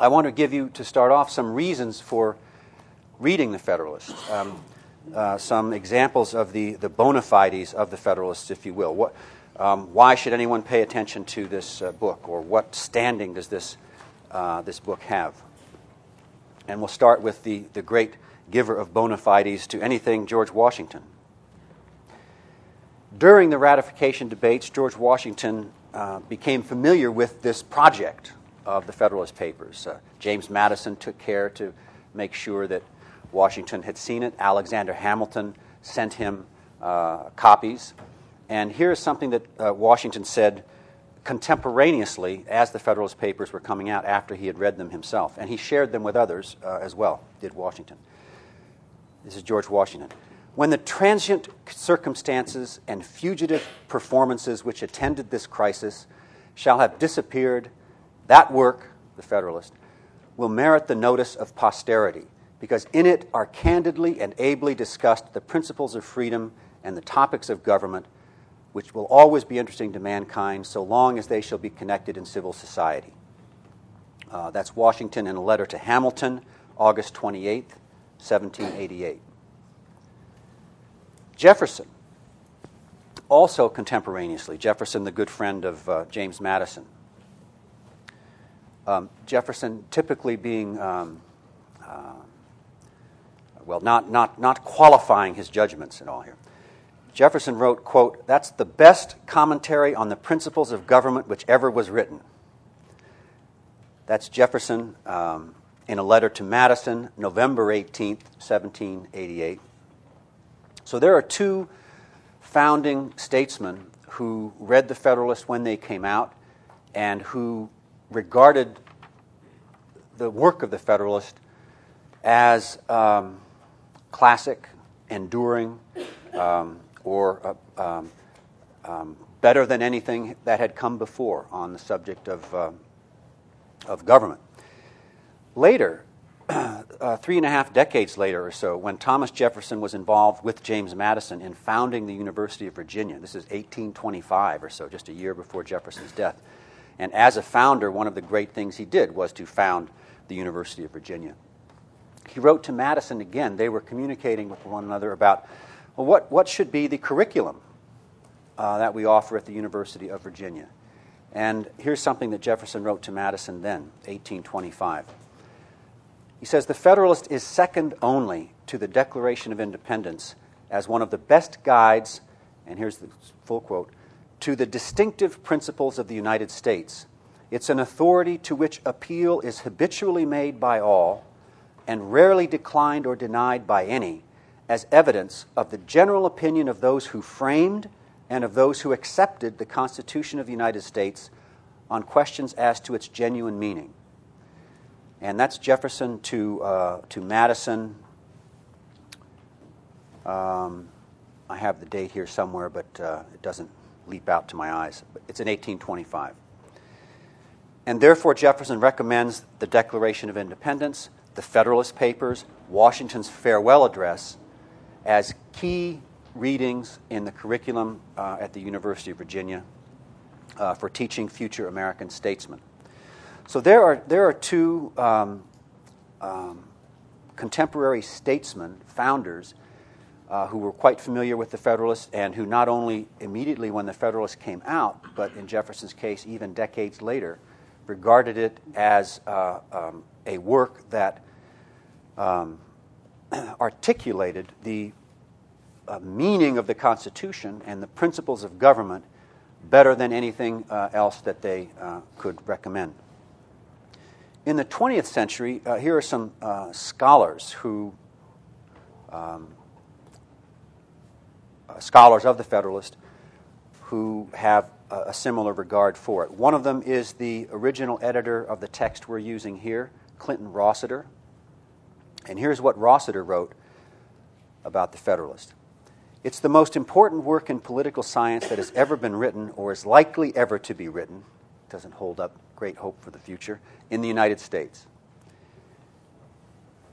I want to give you, to start off, some reasons for reading the Federalist, um, uh, some examples of the, the bona fides of the Federalists, if you will. What, um, why should anyone pay attention to this uh, book, or what standing does this, uh, this book have? And we'll start with the, the great giver of bona fides to anything, George Washington. During the ratification debates, George Washington uh, became familiar with this project of the Federalist Papers. Uh, James Madison took care to make sure that Washington had seen it. Alexander Hamilton sent him uh, copies. And here's something that uh, Washington said contemporaneously as the Federalist Papers were coming out after he had read them himself. And he shared them with others uh, as well, did Washington. This is George Washington. When the transient circumstances and fugitive performances which attended this crisis shall have disappeared, that work, the Federalist, will merit the notice of posterity, because in it are candidly and ably discussed the principles of freedom and the topics of government, which will always be interesting to mankind so long as they shall be connected in civil society. Uh, that's Washington in a letter to Hamilton, August 28, 1788. Jefferson, also contemporaneously, Jefferson, the good friend of uh, James Madison. Um, Jefferson typically being, um, uh, well, not, not, not qualifying his judgments and all here. Jefferson wrote, quote, that's the best commentary on the principles of government which ever was written. That's Jefferson um, in a letter to Madison, November 18th, 1788. So there are two founding statesmen who read the Federalist when they came out and who regarded the work of the Federalist as um, classic, enduring, um, or uh, um, um better than anything that had come before on the subject of, uh, of government. Later, uh, three and a half decades later or so, when Thomas Jefferson was involved with James Madison in founding the University of Virginia, this is 1825 or so, just a year before Jefferson's death. And as a founder, one of the great things he did was to found the University of Virginia. He wrote to Madison again. They were communicating with one another about well, what, what should be the curriculum uh, that we offer at the University of Virginia. And here's something that Jefferson wrote to Madison then, 1825. He says the Federalist is second only to the Declaration of Independence as one of the best guides, and here's the full quote, to the distinctive principles of the United States. It's an authority to which appeal is habitually made by all and rarely declined or denied by any as evidence of the general opinion of those who framed and of those who accepted the Constitution of the United States on questions as to its genuine meaning and that's Jefferson to, uh, to Madison. Um, I have the date here somewhere, but uh, it doesn't leap out to my eyes. It's in 1825. And therefore, Jefferson recommends the Declaration of Independence, the Federalist Papers, Washington's farewell address as key readings in the curriculum uh, at the University of Virginia uh, for teaching future American statesmen. So there are, there are two um, um, contemporary statesmen, founders, uh, who were quite familiar with the Federalists and who not only immediately when the Federalists came out, but in Jefferson's case, even decades later, regarded it as uh, um, a work that um, articulated the uh, meaning of the Constitution and the principles of government better than anything uh, else that they uh, could recommend. In the 20th century, uh, here are some scholars who, um, Uh, scholars of the Federalist, who have a, a, similar regard for it. One of them is the original editor of the text we're using here, Clinton Rossiter. And here's what Rossiter wrote about the Federalist. It's the most important work in political science that has ever been written or is likely ever to be written. Doesn't hold up great hope for the future in the United States.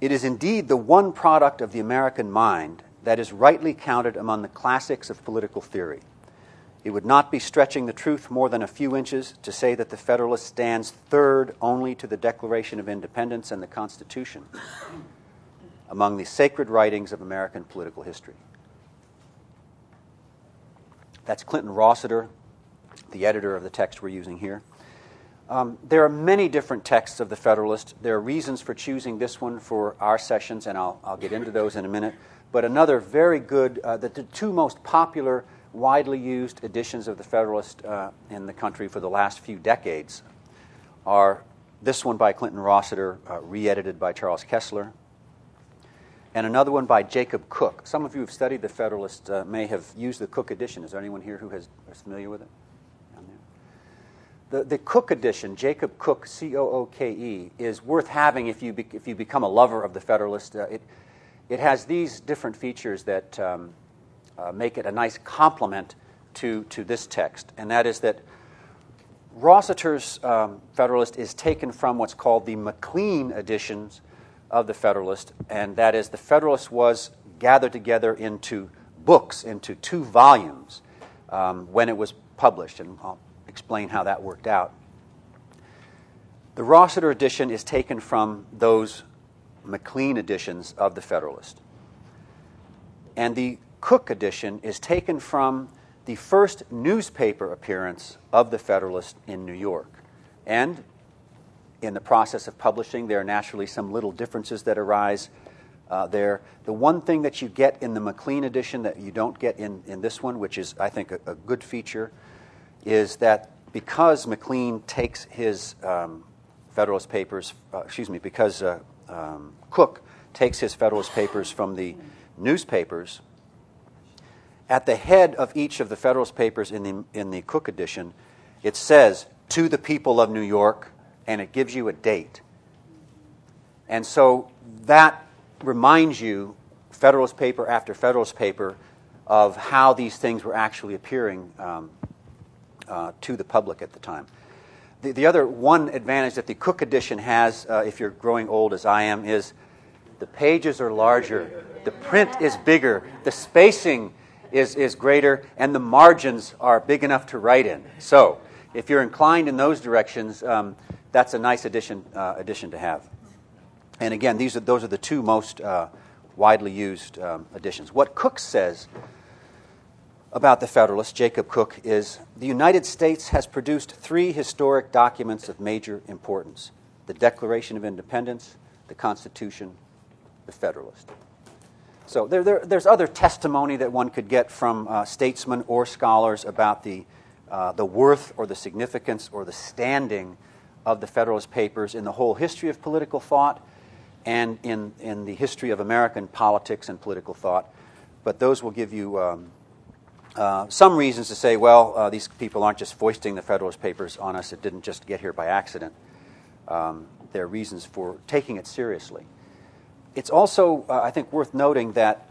It is indeed the one product of the American mind that is rightly counted among the classics of political theory. It would not be stretching the truth more than a few inches to say that the Federalist stands third only to the Declaration of Independence and the Constitution among the sacred writings of American political history. That's Clinton Rossiter, the editor of the text we're using here. Um, there are many different texts of the Federalist. There are reasons for choosing this one for our sessions, and I'll, I'll get into those in a minute. But another very good, uh, the, the, two most popular, widely used editions of the Federalist uh, in the country for the last few decades are this one by Clinton Rossiter, uh, re edited by Charles Kesler, and another one by Jacob Cooke. Some of you who've studied the Federalist uh, may have used the Cooke edition. Is there anyone here who has, is familiar with it? The, the Cooke edition, Jacob Cooke, C O O K E, is worth having if you, be, if you become a lover of the Federalist. Uh, it, it has these different features that um, uh, make it a nice complement to, to this text, and that is that Rossiter's um, Federalist is taken from what's called the McLean editions of the Federalist, and that is the Federalist was gathered together into books, into two volumes, um, when it was published. And I'll explain how that worked out. The Rossiter edition is taken from those McLean editions of the Federalist. And the Cooke edition is taken from the first newspaper appearance of the Federalist in New York. And in the process of publishing, there are naturally some little differences that arise uh, there. The one thing that you get in the McLean edition that you don't get in, in this one, which is, I think, a, a good feature, is that because McLean takes his um, Federalist papers, uh, excuse me, because uh, um, Cooke takes his Federalist papers from the newspapers, at the head of each of the Federalist papers in the, in the Cooke edition, it says, To the people of New York, and it gives you a date. And so that reminds you, Federalist paper after Federalist paper, of how these things were actually appearing um, uh, to the public at the time. The, the other one advantage that the Cooke edition has, uh, if you're growing old as I am, is the pages are larger, the print is bigger, the spacing is, is greater, and the margins are big enough to write in. So, if you're inclined in those directions, um, that's a nice addition, uh, addition to have. And again, these are, those are the two most uh, widely used um, additions. What Cooke says about the Federalist, Jacob Cooke, is the United States has produced three historic documents of major importance the Declaration of Independence, the Constitution, the Federalist. So there, there, there's other testimony that one could get from uh, statesmen or scholars about the, uh, the worth or the significance or the standing of the Federalist Papers in the whole history of political thought and in, in the history of American politics and political thought. But those will give you um, uh, some reasons to say, well, uh, these people aren't just foisting the Federalist Papers on us, it didn't just get here by accident. Um, there are reasons for taking it seriously. It's also, uh, I think, worth noting that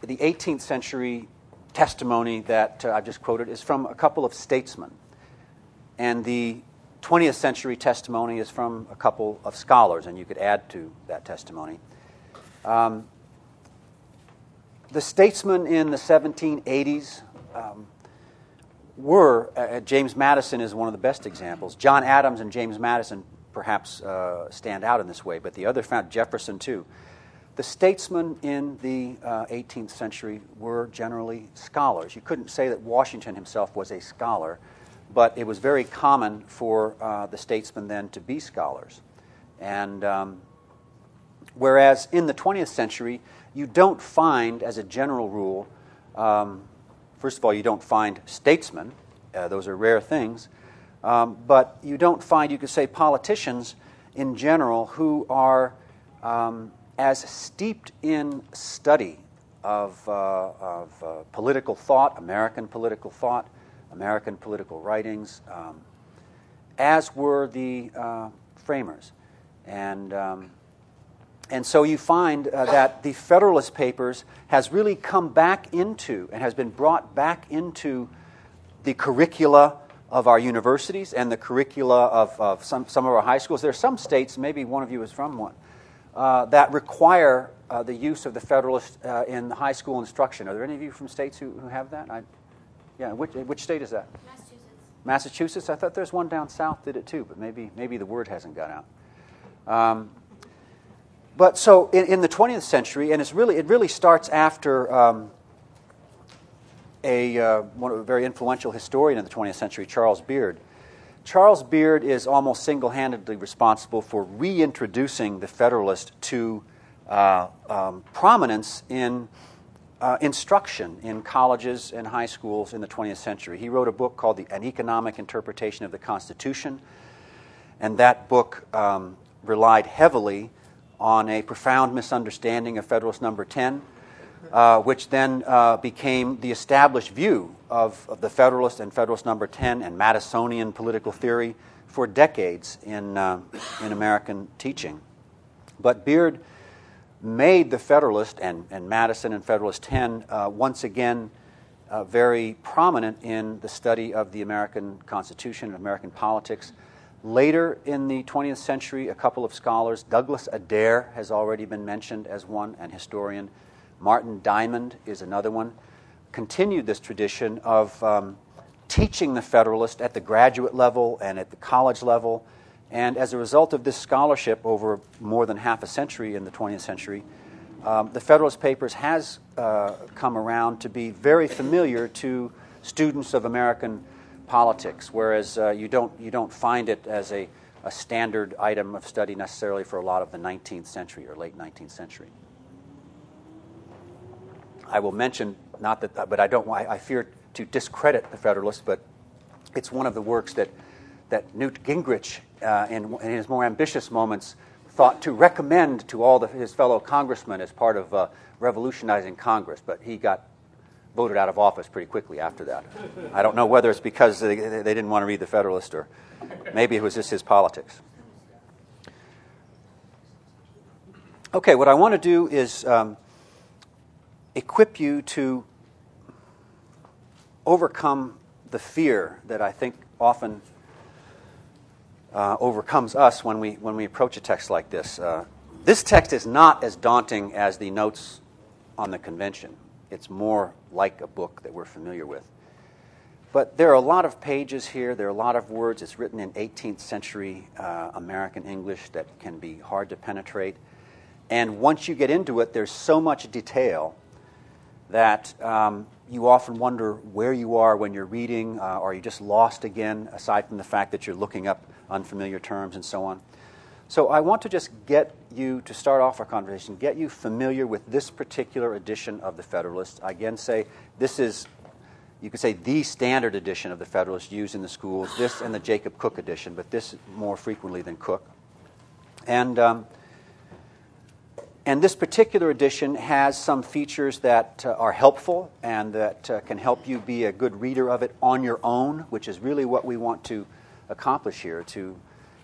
the 18th century testimony that uh, I've just quoted is from a couple of statesmen. And the 20th century testimony is from a couple of scholars, and you could add to that testimony. Um, the statesmen in the 1780s um, were, uh, uh, James Madison is one of the best examples. John Adams and James Madison perhaps uh, stand out in this way, but the other found Jefferson too. The statesmen in the uh, 18th century were generally scholars. You couldn't say that Washington himself was a scholar, but it was very common for uh, the statesmen then to be scholars. And um, whereas in the 20th century, you don't find, as a general rule, um, First of all, you don't find statesmen, uh, those are rare things. Um, but you don't find, you could say, politicians in general who are um, as steeped in study of, uh, of uh, political thought, American political thought, American political writings, um, as were the uh, framers. And um, and so you find uh, that the Federalist Papers has really come back into and has been brought back into the curricula of our universities and the curricula of, of some, some of our high schools. There are some states, maybe one of you is from one, uh, that require uh, the use of the Federalist uh, in high school instruction. Are there any of you from states who, who have that? I, Yeah, which, which state is that? Massachusetts. Massachusetts. I thought there's one down south did it too, but maybe maybe the word hasn't got out. Um, but so in, in, the 20th century, and it's really it really starts after um, a uh, one of a very influential historian in the 20th century, Charles Beard. Charles Beard is almost single-handedly responsible for reintroducing the Federalist to uh, um, prominence in uh, instruction in colleges and high schools in the 20th century. He wrote a book called the, An Economic Interpretation of the Constitution, and that book um, relied heavily on a profound misunderstanding of Federalist Number 10, uh, which then uh, became the established view of, of, the Federalist and Federalist Number 10 and Madisonian political theory for decades in, uh, in American teaching. But Beard made the Federalist and, and Madison and Federalist 10 uh, once again uh, very prominent in the study of the American Constitution and American politics. Later in the 20th century, a couple of scholars, Douglas Adair has already been mentioned as one, an historian. Martin Diamond is another one. Continued this tradition of um, teaching the Federalist at the graduate level and at the college level and as a result of this scholarship over more than half a century in the 20th century, um, the Federalist Papers has uh, come around to be very familiar to students of American politics, whereas uh, you, don't, you don't find it as a, a standard item of study necessarily for a lot of the 19th century or late 19th century. I will mention, not that, but I don't, I fear to discredit the Federalist, but it's one of the works that that Newt Gingrich, uh, in, in, his more ambitious moments, thought to recommend to all the, his fellow congressmen as part of uh, revolutionizing Congress, but he got voted out of office pretty quickly after that. I don't know whether it's because they, they didn't want to read the Federalist or maybe it was just his politics. Okay, what I want to do is um, equip you to overcome the fear that I think often uh, overcomes us when we, when we approach a text like this. Uh, this text is not as daunting as the notes on the convention. It's more like a book that we're familiar with. But there are a lot of pages here, there are a lot of words. It's written in 18th century uh, American English that can be hard to penetrate. And once you get into it, there's so much detail that um, you often wonder where you are when you're reading. Uh, are you just lost again, aside from the fact that you're looking up unfamiliar terms and so on? So I want to just get you, to start off our conversation, get you familiar with this particular edition of the Federalist. I again say this is, you could say, the standard edition of the Federalist used in the schools, this and the Jacob Cooke edition, but this more frequently than Cooke. And um, and this particular edition has some features that uh, are helpful and that uh, can help you be a good reader of it on your own, which is really what we want to accomplish here to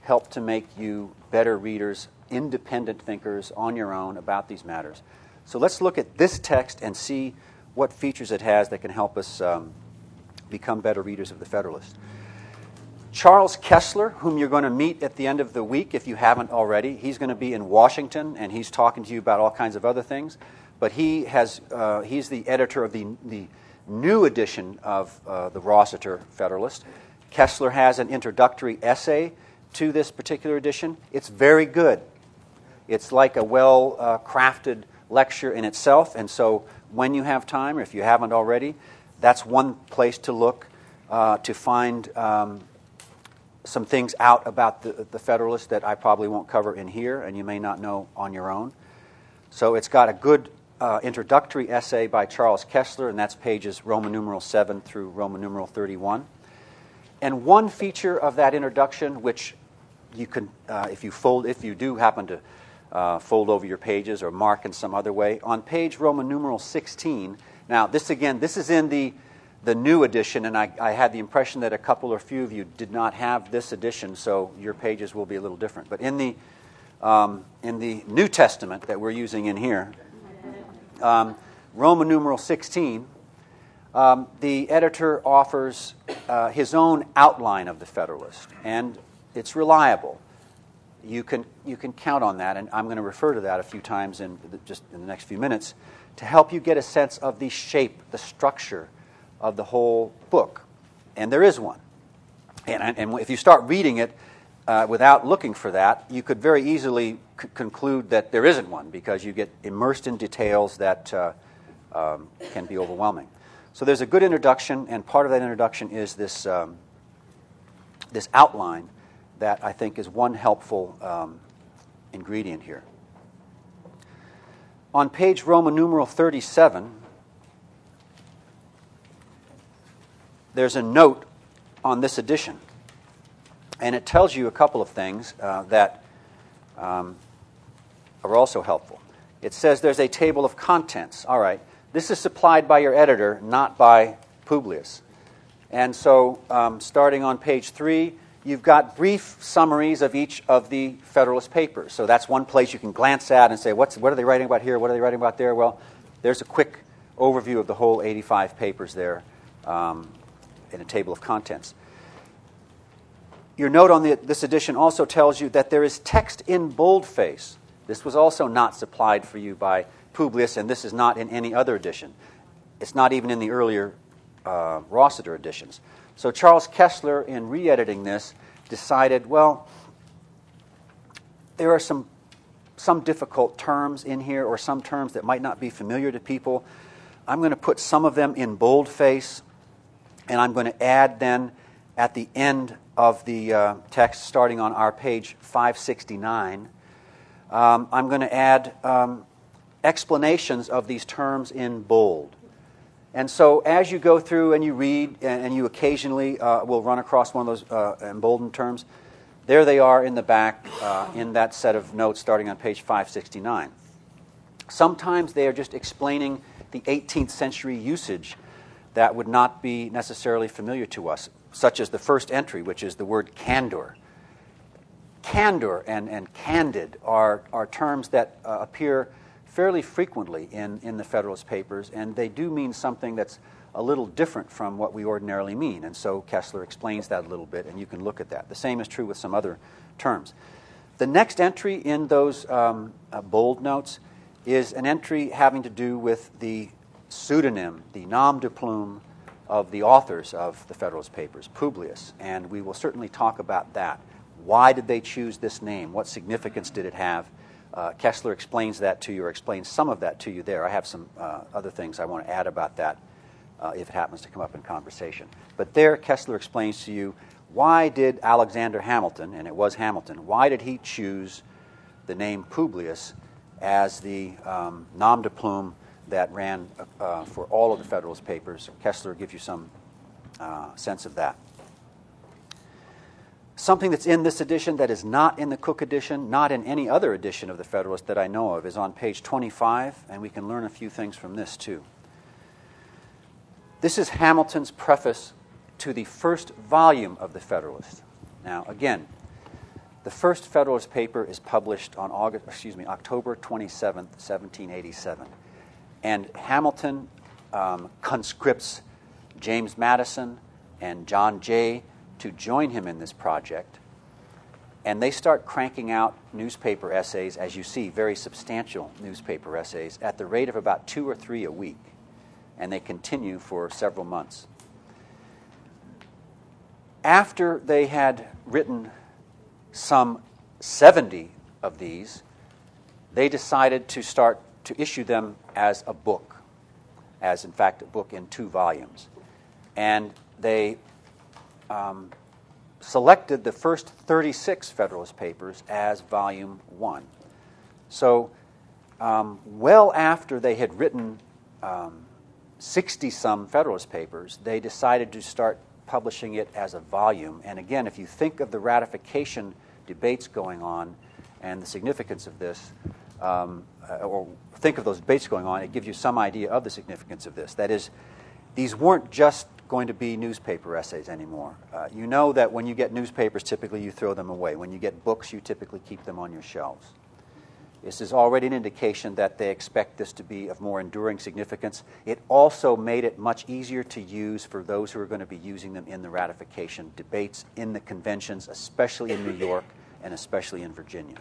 help to make you better readers, independent thinkers on your own about these matters. So let's look at this text and see what features it has that can help us um, become better readers of the Federalist. Charles Kesler, whom you're going to meet at the end of the week if you haven't already, he's going to be in Washington and he's talking to you about all kinds of other things. But he has, uh, he's the editor of the, the new edition of uh, the Rossiter Federalist. Kesler has an introductory essay to this particular edition. It's very good. It's like a well uh, crafted lecture in itself. And so when you have time, or if you haven't already, that's one place to look uh, to find um, some things out about the, the Federalist that I probably won't cover in here, and you may not know on your own. So it's got a good uh, introductory essay by Charles Kesler, and that's pages Roman numeral 7 through Roman numeral 31. And one feature of that introduction, which you can, uh, if you fold, if you do happen to uh, fold over your pages or mark in some other way, on page Roman numeral 16. Now, this again, this is in the the new edition, and I, I, had the impression that a couple or few of you did not have this edition, so your pages will be a little different. But in the, um, in the New Testament that we're using in here, um, Roman numeral 16, um, the editor offers uh, his own outline of the Federalist, and it's reliable. You can, you can count on that, and I'm going to refer to that a few times in the, just in the next few minutes to help you get a sense of the shape, the structure, of the whole book. And there is one. And, and if you start reading it uh, without looking for that, you could very easily c- conclude that there isn't one because you get immersed in details that uh, um, can be overwhelming. So there's a good introduction, and part of that introduction is this, um, this outline that I think is one helpful um, ingredient here. On page Roman numeral 37, there's a note on this edition, and it tells you a couple of things uh, that um, are also helpful. It says there's a table of contents. All right, this is supplied by your editor, not by Publius. And so, um, starting on page three, you've got brief summaries of each of the Federalist papers. So that's one place you can glance at and say, What's, what are they writing about here? What are they writing about there? Well, there's a quick overview of the whole 85 papers there um, in a table of contents. Your note on the, this edition also tells you that there is text in boldface. This was also not supplied for you by Publius, and this is not in any other edition. It's not even in the earlier uh, Rossiter editions. So Charles Kesler, in re editing this, decided well, there are some, some difficult terms in here, or some terms that might not be familiar to people. I'm going to put some of them in boldface, and I'm going to add then at the end of the uh, text, starting on our page 569, um, I'm going to add um, explanations of these terms in bold. And so, as you go through and you read, and you occasionally uh, will run across one of those uh, emboldened terms, there they are in the back uh, in that set of notes starting on page 569. Sometimes they are just explaining the 18th century usage that would not be necessarily familiar to us, such as the first entry, which is the word candor. Candor and, and candid are, are terms that uh, appear fairly frequently in, in the Federalist Papers, and they do mean something that's a little different from what we ordinarily mean. And so Kesler explains that a little bit, and you can look at that. The same is true with some other terms. The next entry in those um, uh, bold notes is an entry having to do with the pseudonym, the nom de plume of the authors of the Federalist Papers, Publius, and we will certainly talk about that. Why did they choose this name? What significance did it have? Uh, Kesler explains that to you, or explains some of that to you there. I have some uh, other things I want to add about that uh, if it happens to come up in conversation. But there, Kesler explains to you why did Alexander Hamilton, and it was Hamilton, why did he choose the name Publius as the um, nom de plume that ran uh, for all of the Federalist Papers? Kesler gives you some uh, sense of that. Something that's in this edition that is not in the Cooke edition, not in any other edition of the Federalist that I know of, is on page 25, and we can learn a few things from this too. This is Hamilton's preface to the first volume of the Federalist. Now, again, the first Federalist paper is published on August, excuse me, October 27, 1787. And Hamilton um, conscripts James Madison and John Jay to join him in this project. And they start cranking out newspaper essays, as you see, very substantial newspaper essays, at the rate of about two or three a week. And they continue for several months. After they had written some 70 of these, they decided to start to issue them as a book, as in fact a book in two volumes. And they um, selected the first 36 Federalist Papers as Volume 1. So, um, well after they had written 60 um, some Federalist Papers, they decided to start publishing it as a volume. And again, if you think of the ratification debates going on and the significance of this, um, uh, or think of those debates going on, it gives you some idea of the significance of this. That is, these weren't just going to be newspaper essays anymore. Uh, you know that when you get newspapers, typically you throw them away. When you get books, you typically keep them on your shelves. This is already an indication that they expect this to be of more enduring significance. It also made it much easier to use for those who are going to be using them in the ratification debates in the conventions, especially in New York and especially in Virginia.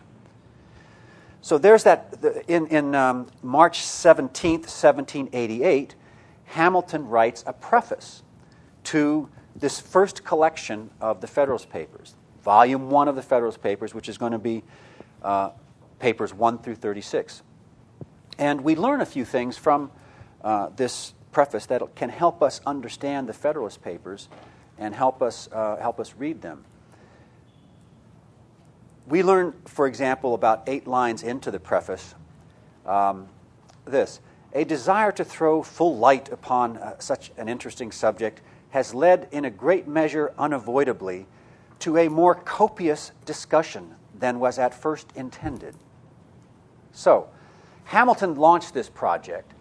So there's that. In, in um, March 17th, 1788, Hamilton writes a preface to this first collection of the Federalist Papers, volume one of the Federalist Papers, which is going to be uh, papers 1 through 36. And we learn a few things from uh, this preface that can help us understand the Federalist Papers and help us, uh, help us read them. We learn, for example, about eight lines into the preface um, this A desire to throw full light upon uh, such an interesting subject has led, in a great measure, unavoidably, to a more copious discussion than was at first intended. So, Hamilton launched this project,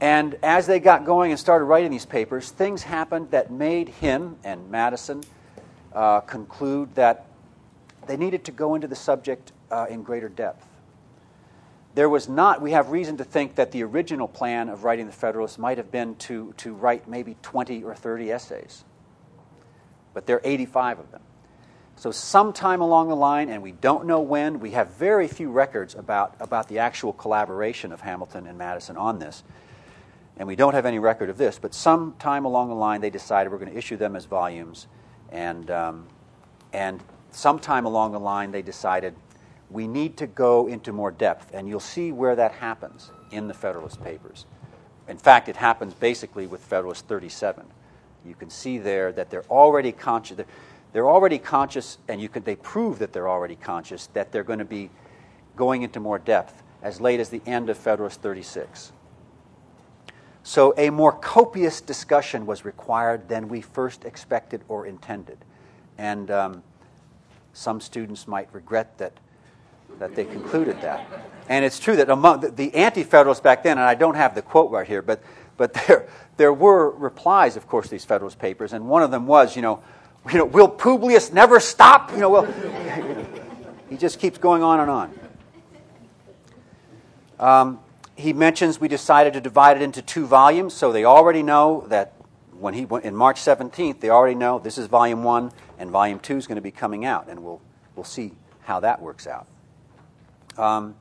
and as they got going and started writing these papers, things happened that made him and Madison uh, conclude that they needed to go into the subject uh, in greater depth. There was not, we have reason to think that the original plan of writing the Federalist might have been to, to write maybe 20 or 30 essays, but there are 85 of them. So, sometime along the line, and we don't know when, we have very few records about, about the actual collaboration of Hamilton and Madison on this. And we don't have any record of this, but sometime along the line, they decided we're going to issue them as volumes. And, um, and sometime along the line, they decided we need to go into more depth. And you'll see where that happens in the Federalist Papers. In fact, it happens basically with Federalist 37. You can see there that they're already conscious they're already conscious, and you can, they prove that they're already conscious, that they're going to be going into more depth as late as the end of Federalist 36. So, a more copious discussion was required than we first expected or intended. And um, some students might regret that, that they concluded that. And it's true that among the, the anti Federalists back then, and I don't have the quote right here, but, but there, there were replies, of course, to these Federalist papers, and one of them was, you know, you know, will Publius never stop? You know, well, he just keeps going on and on. Um, he mentions we decided to divide it into two volumes, so they already know that when he in March 17th, they already know this is volume one, and volume two is going to be coming out, and we'll we'll see how that works out. Um,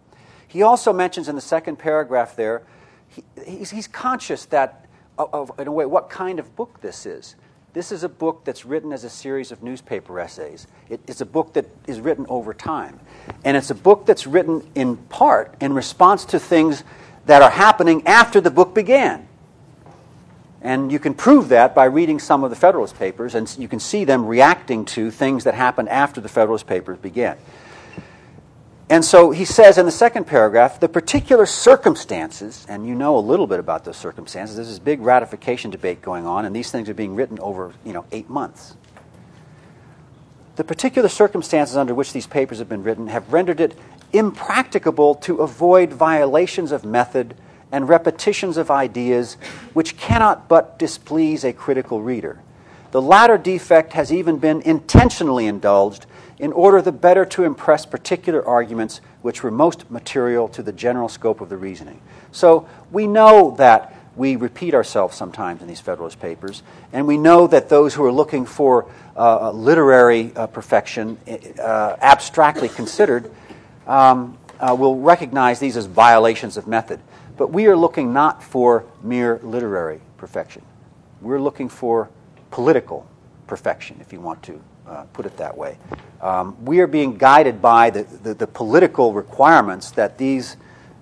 he also mentions in the second paragraph there, he, he's, he's conscious that of, of, in a way what kind of book this is. This is a book that's written as a series of newspaper essays. It, it's a book that is written over time. And it's a book that's written in part in response to things that are happening after the book began. And you can prove that by reading some of the Federalist Papers, and you can see them reacting to things that happened after the Federalist Papers began. And so he says in the second paragraph the particular circumstances, and you know a little bit about those circumstances. There's this big ratification debate going on, and these things are being written over you know, eight months. The particular circumstances under which these papers have been written have rendered it impracticable to avoid violations of method and repetitions of ideas which cannot but displease a critical reader. The latter defect has even been intentionally indulged in order the better to impress particular arguments which were most material to the general scope of the reasoning. So we know that we repeat ourselves sometimes in these Federalist Papers, and we know that those who are looking for uh, literary uh, perfection, uh, abstractly considered, um, uh, will recognize these as violations of method. But we are looking not for mere literary perfection. We're looking for political perfection, if you want to uh, put it that way. Um, we are being guided by the, the, the, political requirements that these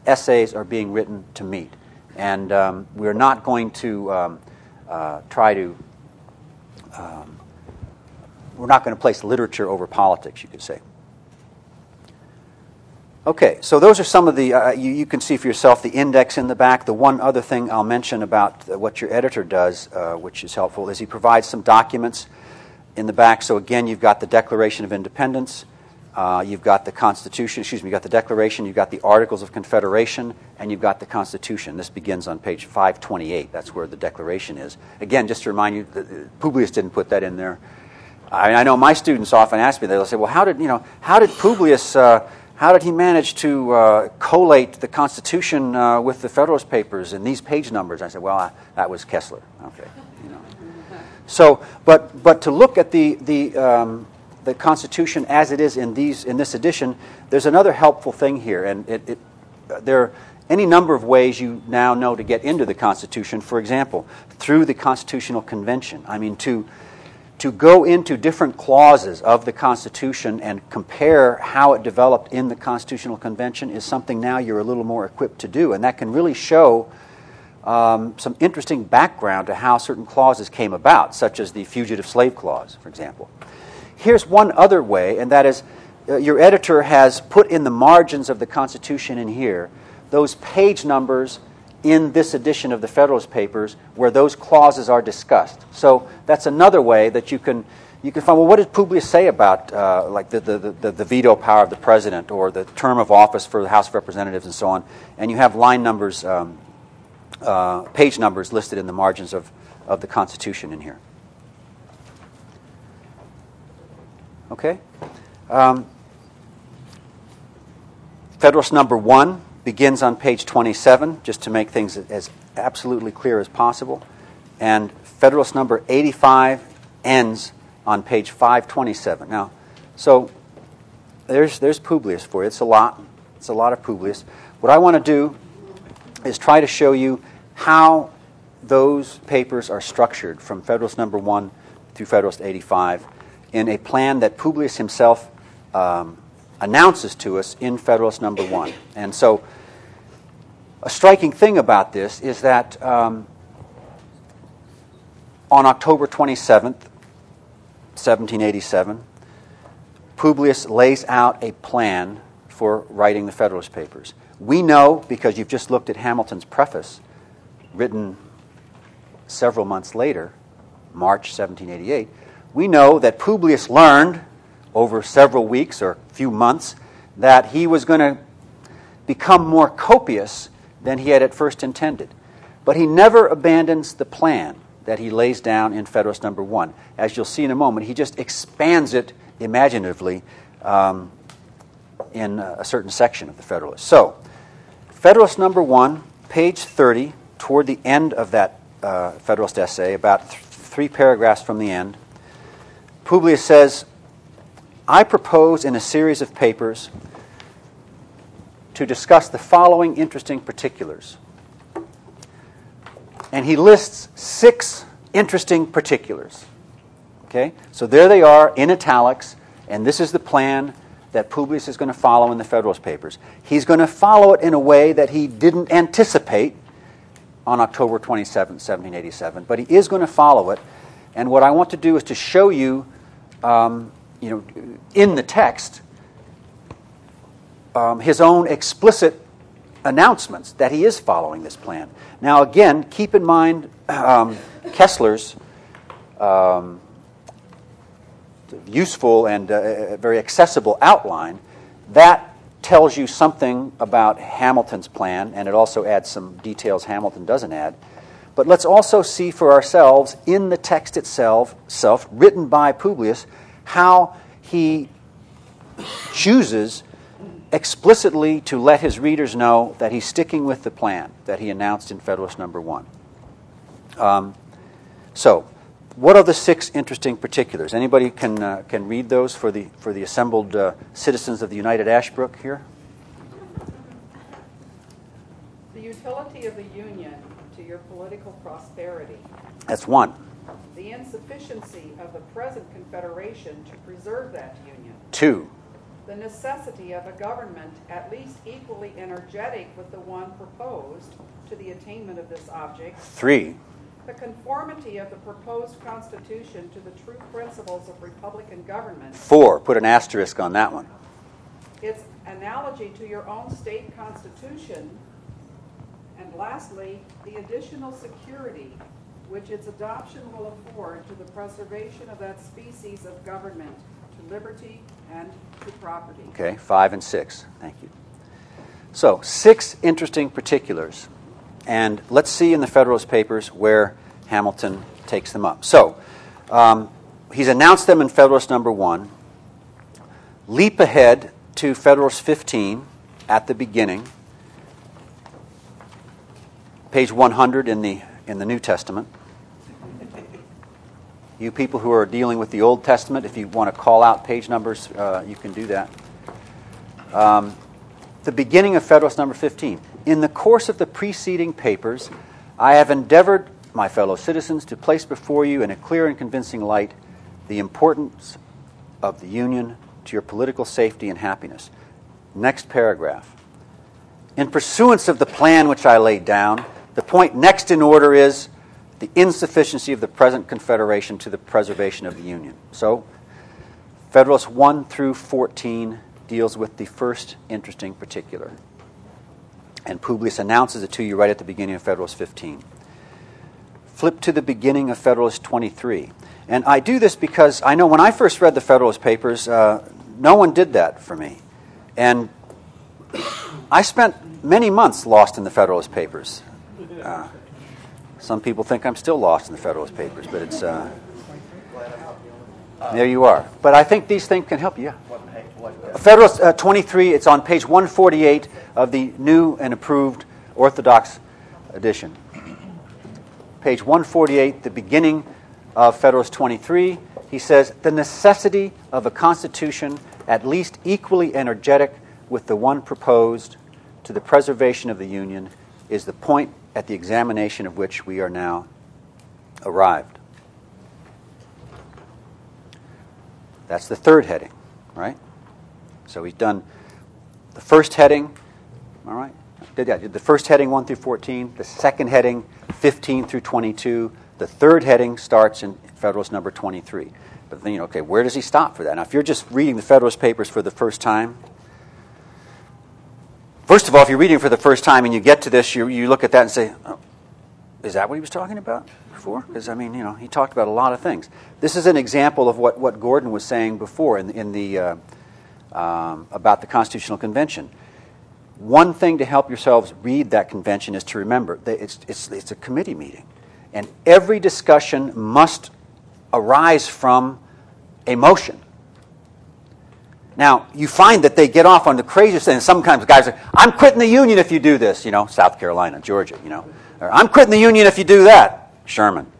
essays are being written to meet. And um, we're not going to um, uh, try to, um, we're not going to place literature over politics, you could say. Okay, so those are some of the, uh, you, you, can see for yourself the index in the back. The one other thing I'll mention about what your editor does, uh, which is helpful, is he provides some documents in the back. So again, you've got the Declaration of Independence, uh, you've got the Constitution, excuse me, you've got the Declaration, you've got the Articles of Confederation, and you've got the Constitution. This begins on page 528. That's where the Declaration is. Again, just to remind you, Publius didn't put that in there. I, I know my students often ask me, they'll say, well, how did, you know, how did Publius, uh, how did he manage to uh, collate the Constitution uh, with the Federalist Papers in these page numbers? I said, well, that was Kesler. Okay. So, but, but to look at the, the, um, the Constitution as it is in, these, in this edition, there's another helpful thing here. And it, it, there, are any number of ways you now know to get into the Constitution. For example, through the Constitutional Convention. I mean, to, to go into different clauses of the Constitution and compare how it developed in the Constitutional Convention is something now you're a little more equipped to do. And that can really show um, some interesting background to how certain clauses came about, such as the Fugitive Slave Clause, for example. Here's one other way, and that is uh, your editor has put in the margins of the Constitution in here those page numbers in this edition of the Federalist Papers where those clauses are discussed. So that's another way that you can you can find well what did Publius say about uh, like the, the, the, the, veto power of the president or the term of office for the House of Representatives and so on, and you have line numbers, um, uh, page numbers listed in the margins of, of the Constitution in here. Okay. Um, Federalist number one begins on page 27, just to make things as absolutely clear as possible. And Federalist number 85 ends on page 527. Now, so there's, there's Publius for you. It's a lot. It's a lot of Publius. What I want to do is try to show you how those papers are structured from Federalist number 1 through Federalist 85 in a plan that Publius himself um, announces to us in Federalist number 1. And so a striking thing about this is that um, on October 27th, 1787, Publius lays out a plan for writing the Federalist Papers. We know, because you've just looked at Hamilton's preface, written several months later, March 1788, we know that Publius learned over several weeks or a few months that he was going to become more copious than he had at first intended. But he never abandons the plan that he lays down in Federalist number one. As you'll see in a moment, he just expands it imaginatively um, in a certain section of the Federalist. So, Federalist number one, page 30, toward the end of that uh, Federalist essay, about th- three paragraphs from the end, Publius says, I propose in a series of papers to discuss the following interesting particulars. And he lists six interesting particulars. Okay? So there they are in italics, and this is the plan that Publius is going to follow in the Federalist Papers. He's going to follow it in a way that he didn't anticipate on October 27, 1787, but he is going to follow it. And what I want to do is to show you, um, you know, in the text, um, his own explicit announcements that he is following this plan. Now, again, keep in mind um, Kesler's um, useful and uh, very accessible outline. That tells you something about Hamilton's plan, and it also adds some details Hamilton doesn't add. But let's also see for ourselves in the text itself, self, written by Publius, how he chooses explicitly to let his readers know that he's sticking with the plan that he announced in Federalist Number One. Um, so, what are the six interesting particulars? Anybody can uh, can read those for the for the assembled uh, citizens of the United Ashbrook here. The utility of the Union to your political prosperity. That's one. The insufficiency of the present Confederation to preserve that Union. Two the necessity of a government at least equally energetic with the one proposed to the attainment of this object. Three. The conformity of the proposed Constitution to the true principles of Republican government. Four. Put an asterisk on that one. Its analogy to your own state constitution. And lastly, the additional security which its adoption will afford to the preservation of that species of government to liberty and to property. Okay, five and six. Thank you. So, six interesting particulars. And let's see in the Federalist Papers where Hamilton takes them up. So, um, he's announced them in Federalist number one. Leap ahead to Federalist 15 at the beginning, page 100 in the, in the New Testament. You people who are dealing with the Old Testament, if you want to call out page numbers, uh, you can do that. Um, the beginning of Federalist number 15. In the course of the preceding papers, I have endeavored, my fellow citizens, to place before you in a clear and convincing light the importance of the Union to your political safety and happiness. Next paragraph. In pursuance of the plan which I laid down, the point next in order is the insufficiency of the present Confederation to the preservation of the Union. So, Federalists 1 through 14 deals with the first interesting particular. And Publius announces it to you right at the beginning of Federalist 15. Flip to the beginning of Federalist 23. And I do this because I know when I first read the Federalist Papers, uh, no one did that for me. And I spent many months lost in the Federalist Papers. Uh, some people think I'm still lost in the Federalist Papers, but it's. Uh, there you are. But I think these things can help you. Yeah. Federalist uh, 23, it's on page 148 of the new and approved Orthodox edition. Page 148, the beginning of Federalist 23, he says, The necessity of a constitution at least equally energetic with the one proposed to the preservation of the Union is the point at the examination of which we are now arrived. That's the third heading, right? So he's done the first heading, all right? Did, yeah, did the first heading 1 through 14, the second heading 15 through 22, the third heading starts in Federalist number 23. But then, you know, okay, where does he stop for that? Now, if you're just reading the Federalist Papers for the first time, first of all, if you're reading for the first time and you get to this, you, you look at that and say, oh, is that what he was talking about before? Because, I mean, you know, he talked about a lot of things. This is an example of what, what Gordon was saying before in, in the, uh, um, about the Constitutional Convention. One thing to help yourselves read that convention is to remember that it's, it's, it's a committee meeting. And every discussion must arise from a motion. Now, you find that they get off on the craziest thing. Sometimes guys are, I'm quitting the union if you do this, you know, South Carolina, Georgia, you know. Or, I'm quitting the union if you do that, Sherman.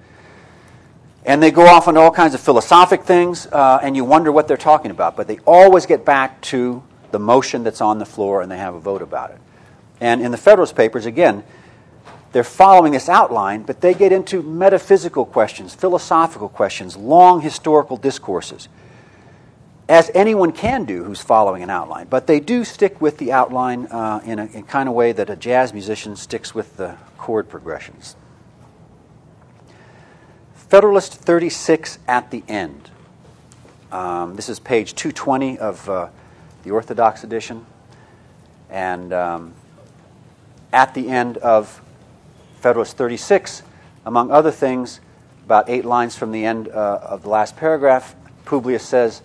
And they go off on all kinds of philosophic things, uh, and you wonder what they're talking about. But they always get back to the motion that's on the floor, and they have a vote about it. And in the Federalist Papers, again, they're following this outline, but they get into metaphysical questions, philosophical questions, long historical discourses, as anyone can do who's following an outline. But they do stick with the outline uh, in a in kind of way that a jazz musician sticks with the chord progressions. Federalist 36 at the end. Um, this is page 220 of uh, the Orthodox edition. And um, at the end of Federalist 36, among other things, about eight lines from the end uh, of the last paragraph, Publius says,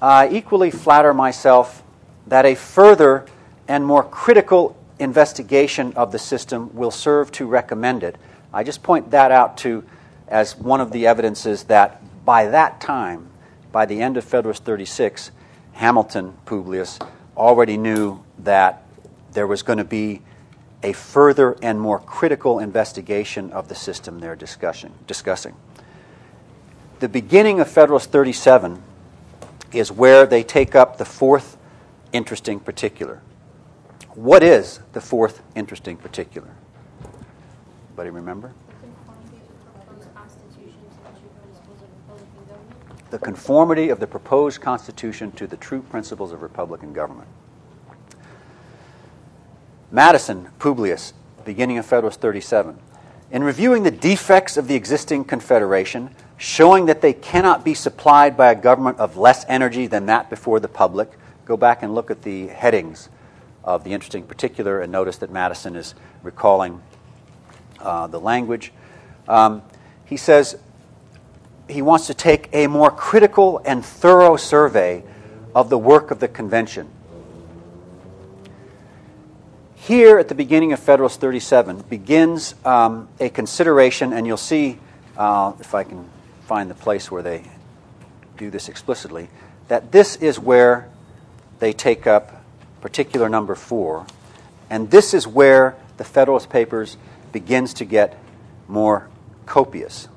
I equally flatter myself that a further and more critical investigation of the system will serve to recommend it. I just point that out to as one of the evidences that by that time, by the end of Federalist 36, Hamilton Publius already knew that there was going to be a further and more critical investigation of the system they're discussing. discussing. The beginning of Federalist 37 is where they take up the fourth interesting particular. What is the fourth interesting particular? Anybody remember? The conformity of the proposed Constitution to the true principles of Republican government. Madison, Publius, beginning of Federalist 37. In reviewing the defects of the existing Confederation, showing that they cannot be supplied by a government of less energy than that before the public, go back and look at the headings of the interesting particular and notice that Madison is recalling uh, the language. Um, he says he wants to take a more critical and thorough survey of the work of the convention. Here at the beginning of Federalist 37 begins um, a consideration, and you'll see, uh, if I can find the place where they do this explicitly, that this is where they take up particular number four, and this is where the Federalist Papers begins to get more copious,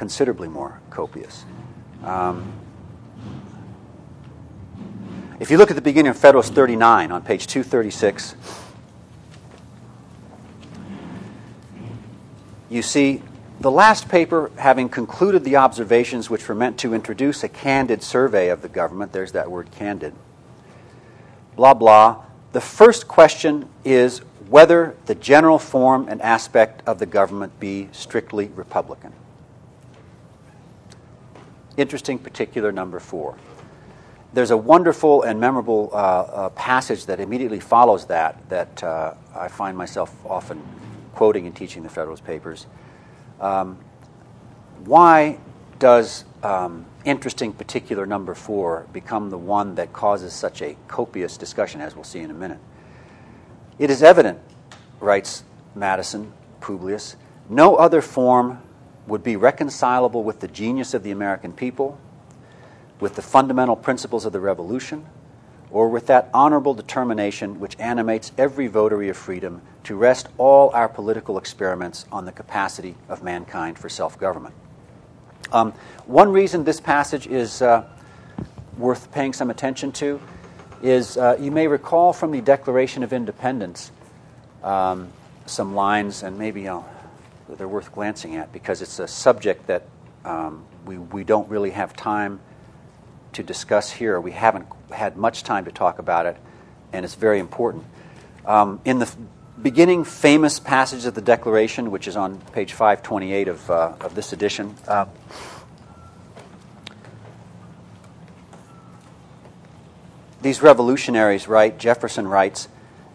considerably more copious. Um, if you look at the beginning of Federalist 39 on page 236, you see the last paper having concluded the observations which were meant to introduce a candid survey of the government. There's that word candid. Blah, blah. The first question is whether the general form and aspect of the government be strictly Republican. Interesting particular number four. There's a wonderful and memorable uh, uh, passage that immediately follows that, that uh, I find myself often quoting and teaching the Federalist Papers. Um, why does um, interesting particular number four become the one that causes such a copious discussion, as we'll see in a minute? It is evident, writes Madison, Publius, no other form would be reconcilable with the genius of the American people, with the fundamental principles of the Revolution, or with that honorable determination which animates every votary of freedom to rest all our political experiments on the capacity of mankind for self government. Um, one reason this passage is uh, worth paying some attention to is uh, you may recall from the Declaration of Independence um, some lines, and maybe uh, they're worth glancing at because it's a subject that um, we, we don't really have time to discuss here. We haven't had much time to talk about it, and it's very important. Um, in the beginning famous passage of the Declaration, which is on page 528 of, uh, of this edition. Uh, these revolutionaries write, Jefferson writes,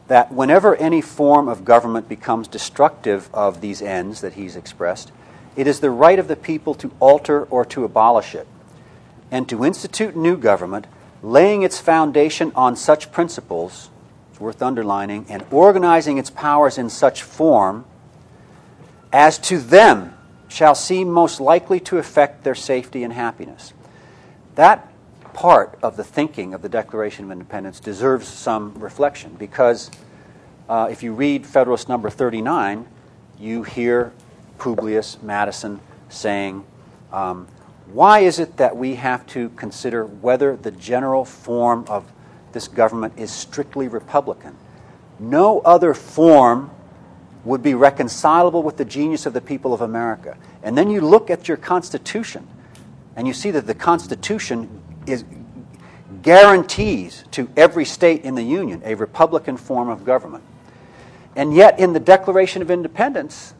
that whenever any form of government becomes destructive of these ends that he's expressed, it is the right of the people to alter or to abolish it, and to institute new government, laying its foundation on such principles it's worth underlining, and organizing its powers in such form as to them shall seem most likely to affect their safety and happiness. That part of the thinking of the Declaration of Independence deserves some reflection because uh, if you read Federalist number 39, you hear Publius Madison saying, um, Why is it that we have to consider whether the general form of this government is strictly Republican. No other form would be reconcilable with the genius of the people of America. And then you look at your Constitution, and you see that the Constitution is, guarantees to every state in the Union a Republican form of government. And yet, in the Declaration of Independence,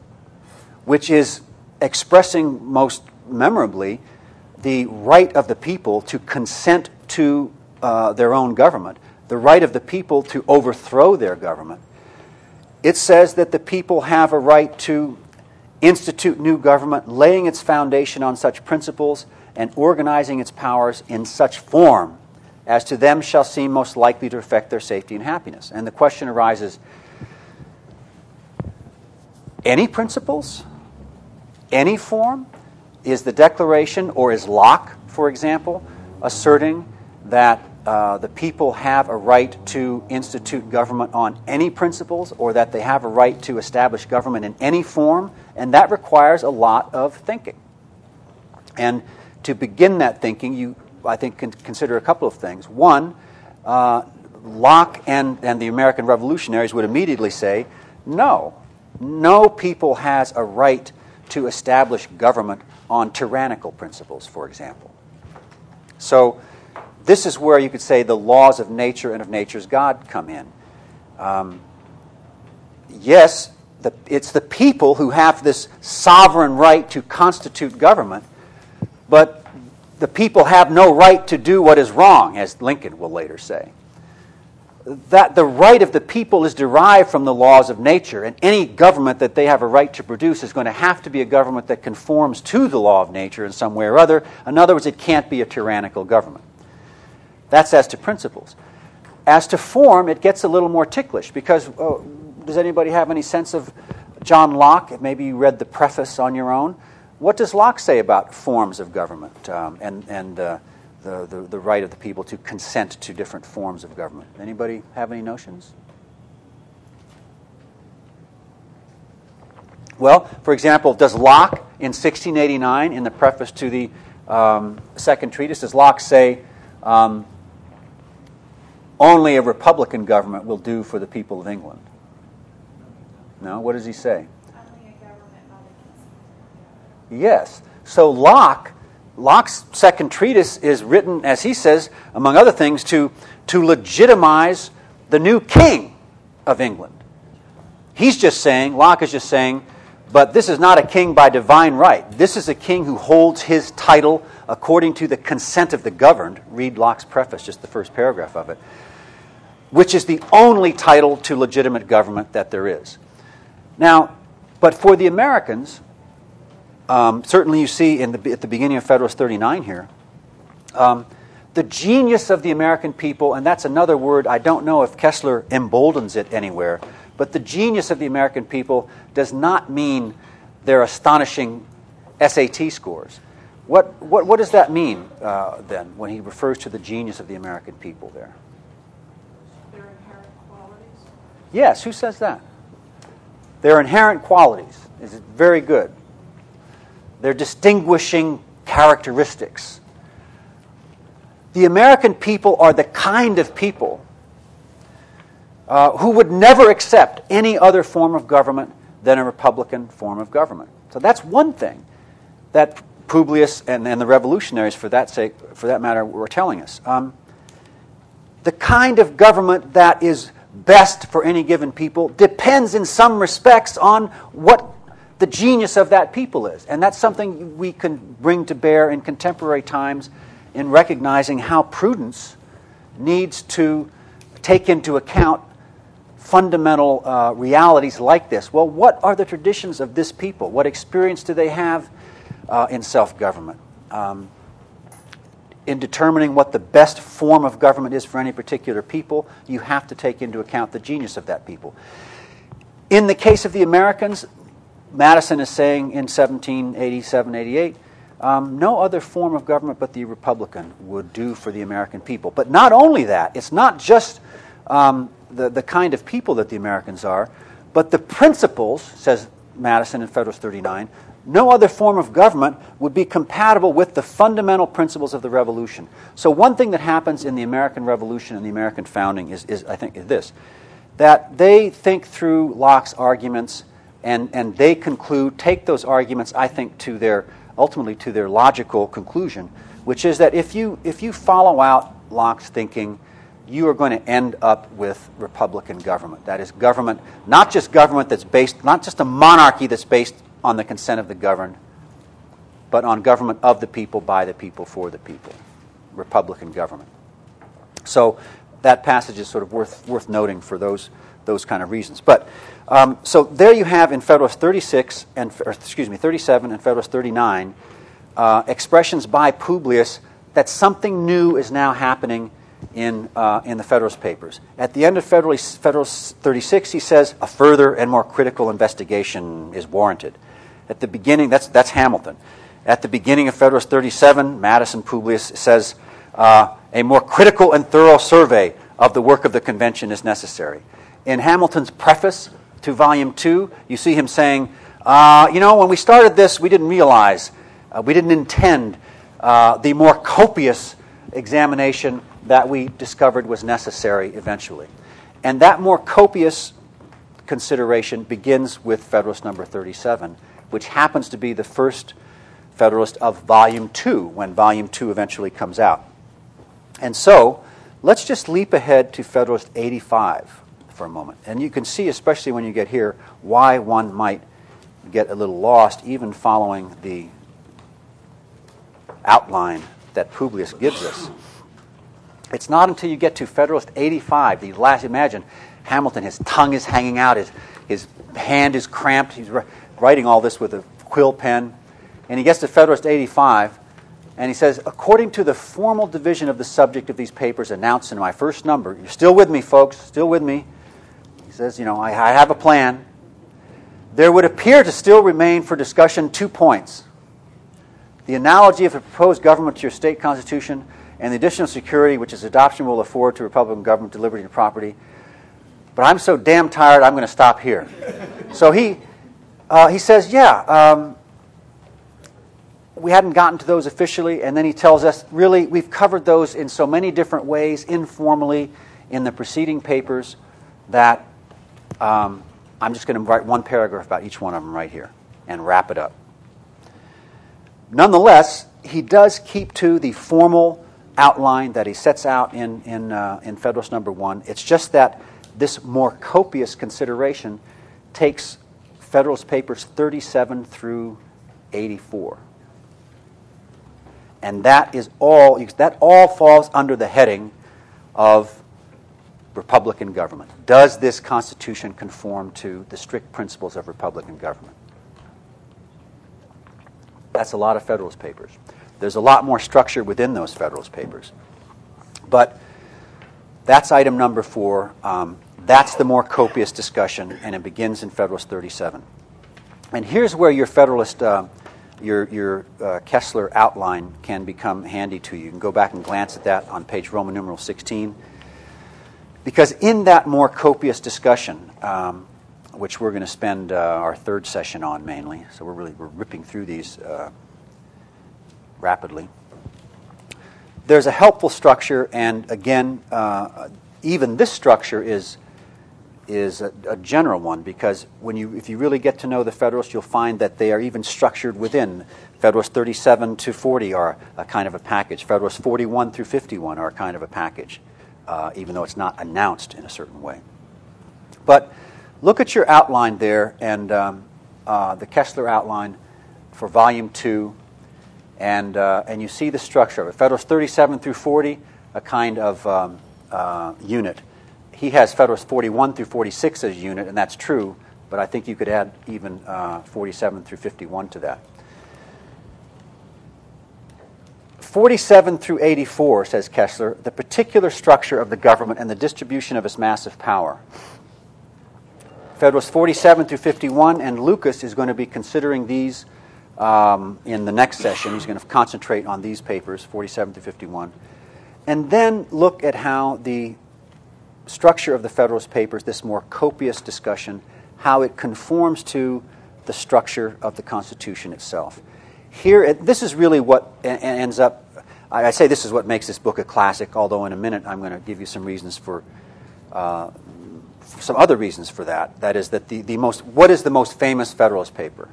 which is expressing most memorably the right of the people to consent to uh, their own government, the right of the people to overthrow their government, it says that the people have a right to institute new government, laying its foundation on such principles and organizing its powers in such form as to them shall seem most likely to affect their safety and happiness. And the question arises any principles? Any form? Is the Declaration or is Locke, for example, asserting that uh, the people have a right to institute government on any principles or that they have a right to establish government in any form, and that requires a lot of thinking. And to begin that thinking, you, I think, can consider a couple of things. One, uh, Locke and, and the American revolutionaries would immediately say, no, no people has a right to establish government on tyrannical principles, for example. So, this is where you could say the laws of nature and of nature's God come in. Um, yes, the, it's the people who have this sovereign right to constitute government, but the people have no right to do what is wrong, as Lincoln will later say. That the right of the people is derived from the laws of nature, and any government that they have a right to produce is going to have to be a government that conforms to the law of nature in some way or other. In other words, it can't be a tyrannical government. That's as to principles. As to form, it gets a little more ticklish because uh, does anybody have any sense of John Locke? Maybe you read the preface on your own. What does Locke say about forms of government um, and, and uh, the, the, the right of the people to consent to different forms of government? Anybody have any notions? Well, for example, does Locke in 1689, in the preface to the um, second treatise, does Locke say, um, only a Republican government will do for the people of England. No? What does he say? Yes. So Locke, Locke's second treatise is written, as he says, among other things, to, to legitimize the new king of England. He's just saying, Locke is just saying, but this is not a king by divine right. This is a king who holds his title according to the consent of the governed. Read Locke's preface, just the first paragraph of it, which is the only title to legitimate government that there is. Now, but for the Americans, um, certainly you see in the, at the beginning of Federalist 39 here, um, the genius of the American people, and that's another word, I don't know if Kesler emboldens it anywhere, but the genius of the American people does not mean their astonishing SAT scores. What, what, what does that mean uh, then when he refers to the genius of the American people there? Their inherent qualities? Yes, who says that? Their inherent qualities is very good. Their distinguishing characteristics. The American people are the kind of people uh, who would never accept any other form of government than a Republican form of government. So that's one thing that Publius and, and the revolutionaries, for that sake, for that matter, were telling us. Um, the kind of government that is best for any given people depends in some respects on what the genius of that people is. And that's something we can bring to bear in contemporary times in recognizing how prudence needs to take into account fundamental uh, realities like this. Well, what are the traditions of this people? What experience do they have uh, in self government? Um, in determining what the best form of government is for any particular people, you have to take into account the genius of that people. In the case of the Americans, Madison is saying in 1787 88, um, no other form of government but the Republican would do for the American people. But not only that, it's not just um, the, the kind of people that the Americans are, but the principles, says Madison in Federalist 39, no other form of government would be compatible with the fundamental principles of the Revolution. So, one thing that happens in the American Revolution and the American founding is, is I think, is this that they think through Locke's arguments and, and they conclude, take those arguments, I think, to their ultimately to their logical conclusion, which is that if you, if you follow out Locke's thinking, you are going to end up with Republican government. That is, government, not just government that's based, not just a monarchy that's based on the consent of the governed, but on government of the people, by the people, for the people. Republican government. So that passage is sort of worth, worth noting for those, those kind of reasons. But um, so there you have in Federalist 36 and excuse me 37 and Federalist 39 uh, expressions by Publius that something new is now happening in, uh, in the Federalist Papers. At the end of Federalist, Federalist 36, he says a further and more critical investigation is warranted. At the beginning, that's, that's Hamilton. At the beginning of Federalist 37, Madison Publius says uh, a more critical and thorough survey of the work of the convention is necessary. In Hamilton's preface to Volume 2, you see him saying, uh, You know, when we started this, we didn't realize, uh, we didn't intend uh, the more copious examination that we discovered was necessary eventually. And that more copious consideration begins with Federalist number 37, which happens to be the first Federalist of Volume 2, when Volume 2 eventually comes out. And so, let's just leap ahead to Federalist 85 for a moment. And you can see, especially when you get here, why one might get a little lost even following the outline that Publius gives us. It's not until you get to Federalist 85, the last, imagine, Hamilton, his tongue is hanging out, his, his hand is cramped, he's writing all this with a quill pen. And he gets to Federalist 85, and he says, according to the formal division of the subject of these papers announced in my first number, you're still with me, folks, still with me. Says, you know, I, I have a plan. There would appear to still remain for discussion two points the analogy of a proposed government to your state constitution and the additional security which its adoption will afford to Republican government to liberty and property. But I'm so damn tired, I'm going to stop here. so he, uh, he says, yeah, um, we hadn't gotten to those officially, and then he tells us, really, we've covered those in so many different ways, informally, in the preceding papers, that um, I'm just going to write one paragraph about each one of them right here and wrap it up. nonetheless, he does keep to the formal outline that he sets out in, in, uh, in Federalist Number One. It's just that this more copious consideration takes Federalist Papers 37 through 84. And that is all, that all falls under the heading of Republican government. Does this Constitution conform to the strict principles of Republican government? That's a lot of Federalist Papers. There's a lot more structure within those Federalist Papers. But that's item number four. Um, that's the more copious discussion, and it begins in Federalist 37. And here's where your Federalist, uh, your, your uh, Kesler outline can become handy to you. You can go back and glance at that on page Roman numeral 16. Because in that more copious discussion, um, which we're going to spend uh, our third session on mainly, so we're really we're ripping through these uh, rapidly. There's a helpful structure, and again, uh, even this structure is is a, a, general one because when you, if you really get to know the Federalists, you'll find that they are even structured within. Federalists 37 to 40 are a kind of a package. Federalists 41 through 51 are a kind of a package, uh, even though it's not announced in a certain way. But look at your outline there and um, uh, the Kesler outline for Volume 2, and, uh, and you see the structure of it. Federalists 37 through 40, a kind of um, uh, unit he has Federalist 41 through 46 as a unit, and that's true, but I think you could add even uh, 47 through 51 to that. 47 through 84, says Kesler, the particular structure of the government and the distribution of its massive power. Federalist 47 through 51, and Lucas is going to be considering these um, in the next session. He's going to concentrate on these papers, 47 through 51. And then look at how the structure of the Federalist Papers, this more copious discussion, how it conforms to the structure of the Constitution itself. Here, this is really what ends up. I say this is what makes this book a classic, although in a minute I'm going to give you some reasons for. Uh, some other reasons for that. That is that the, the most what is the most famous Federalist paper?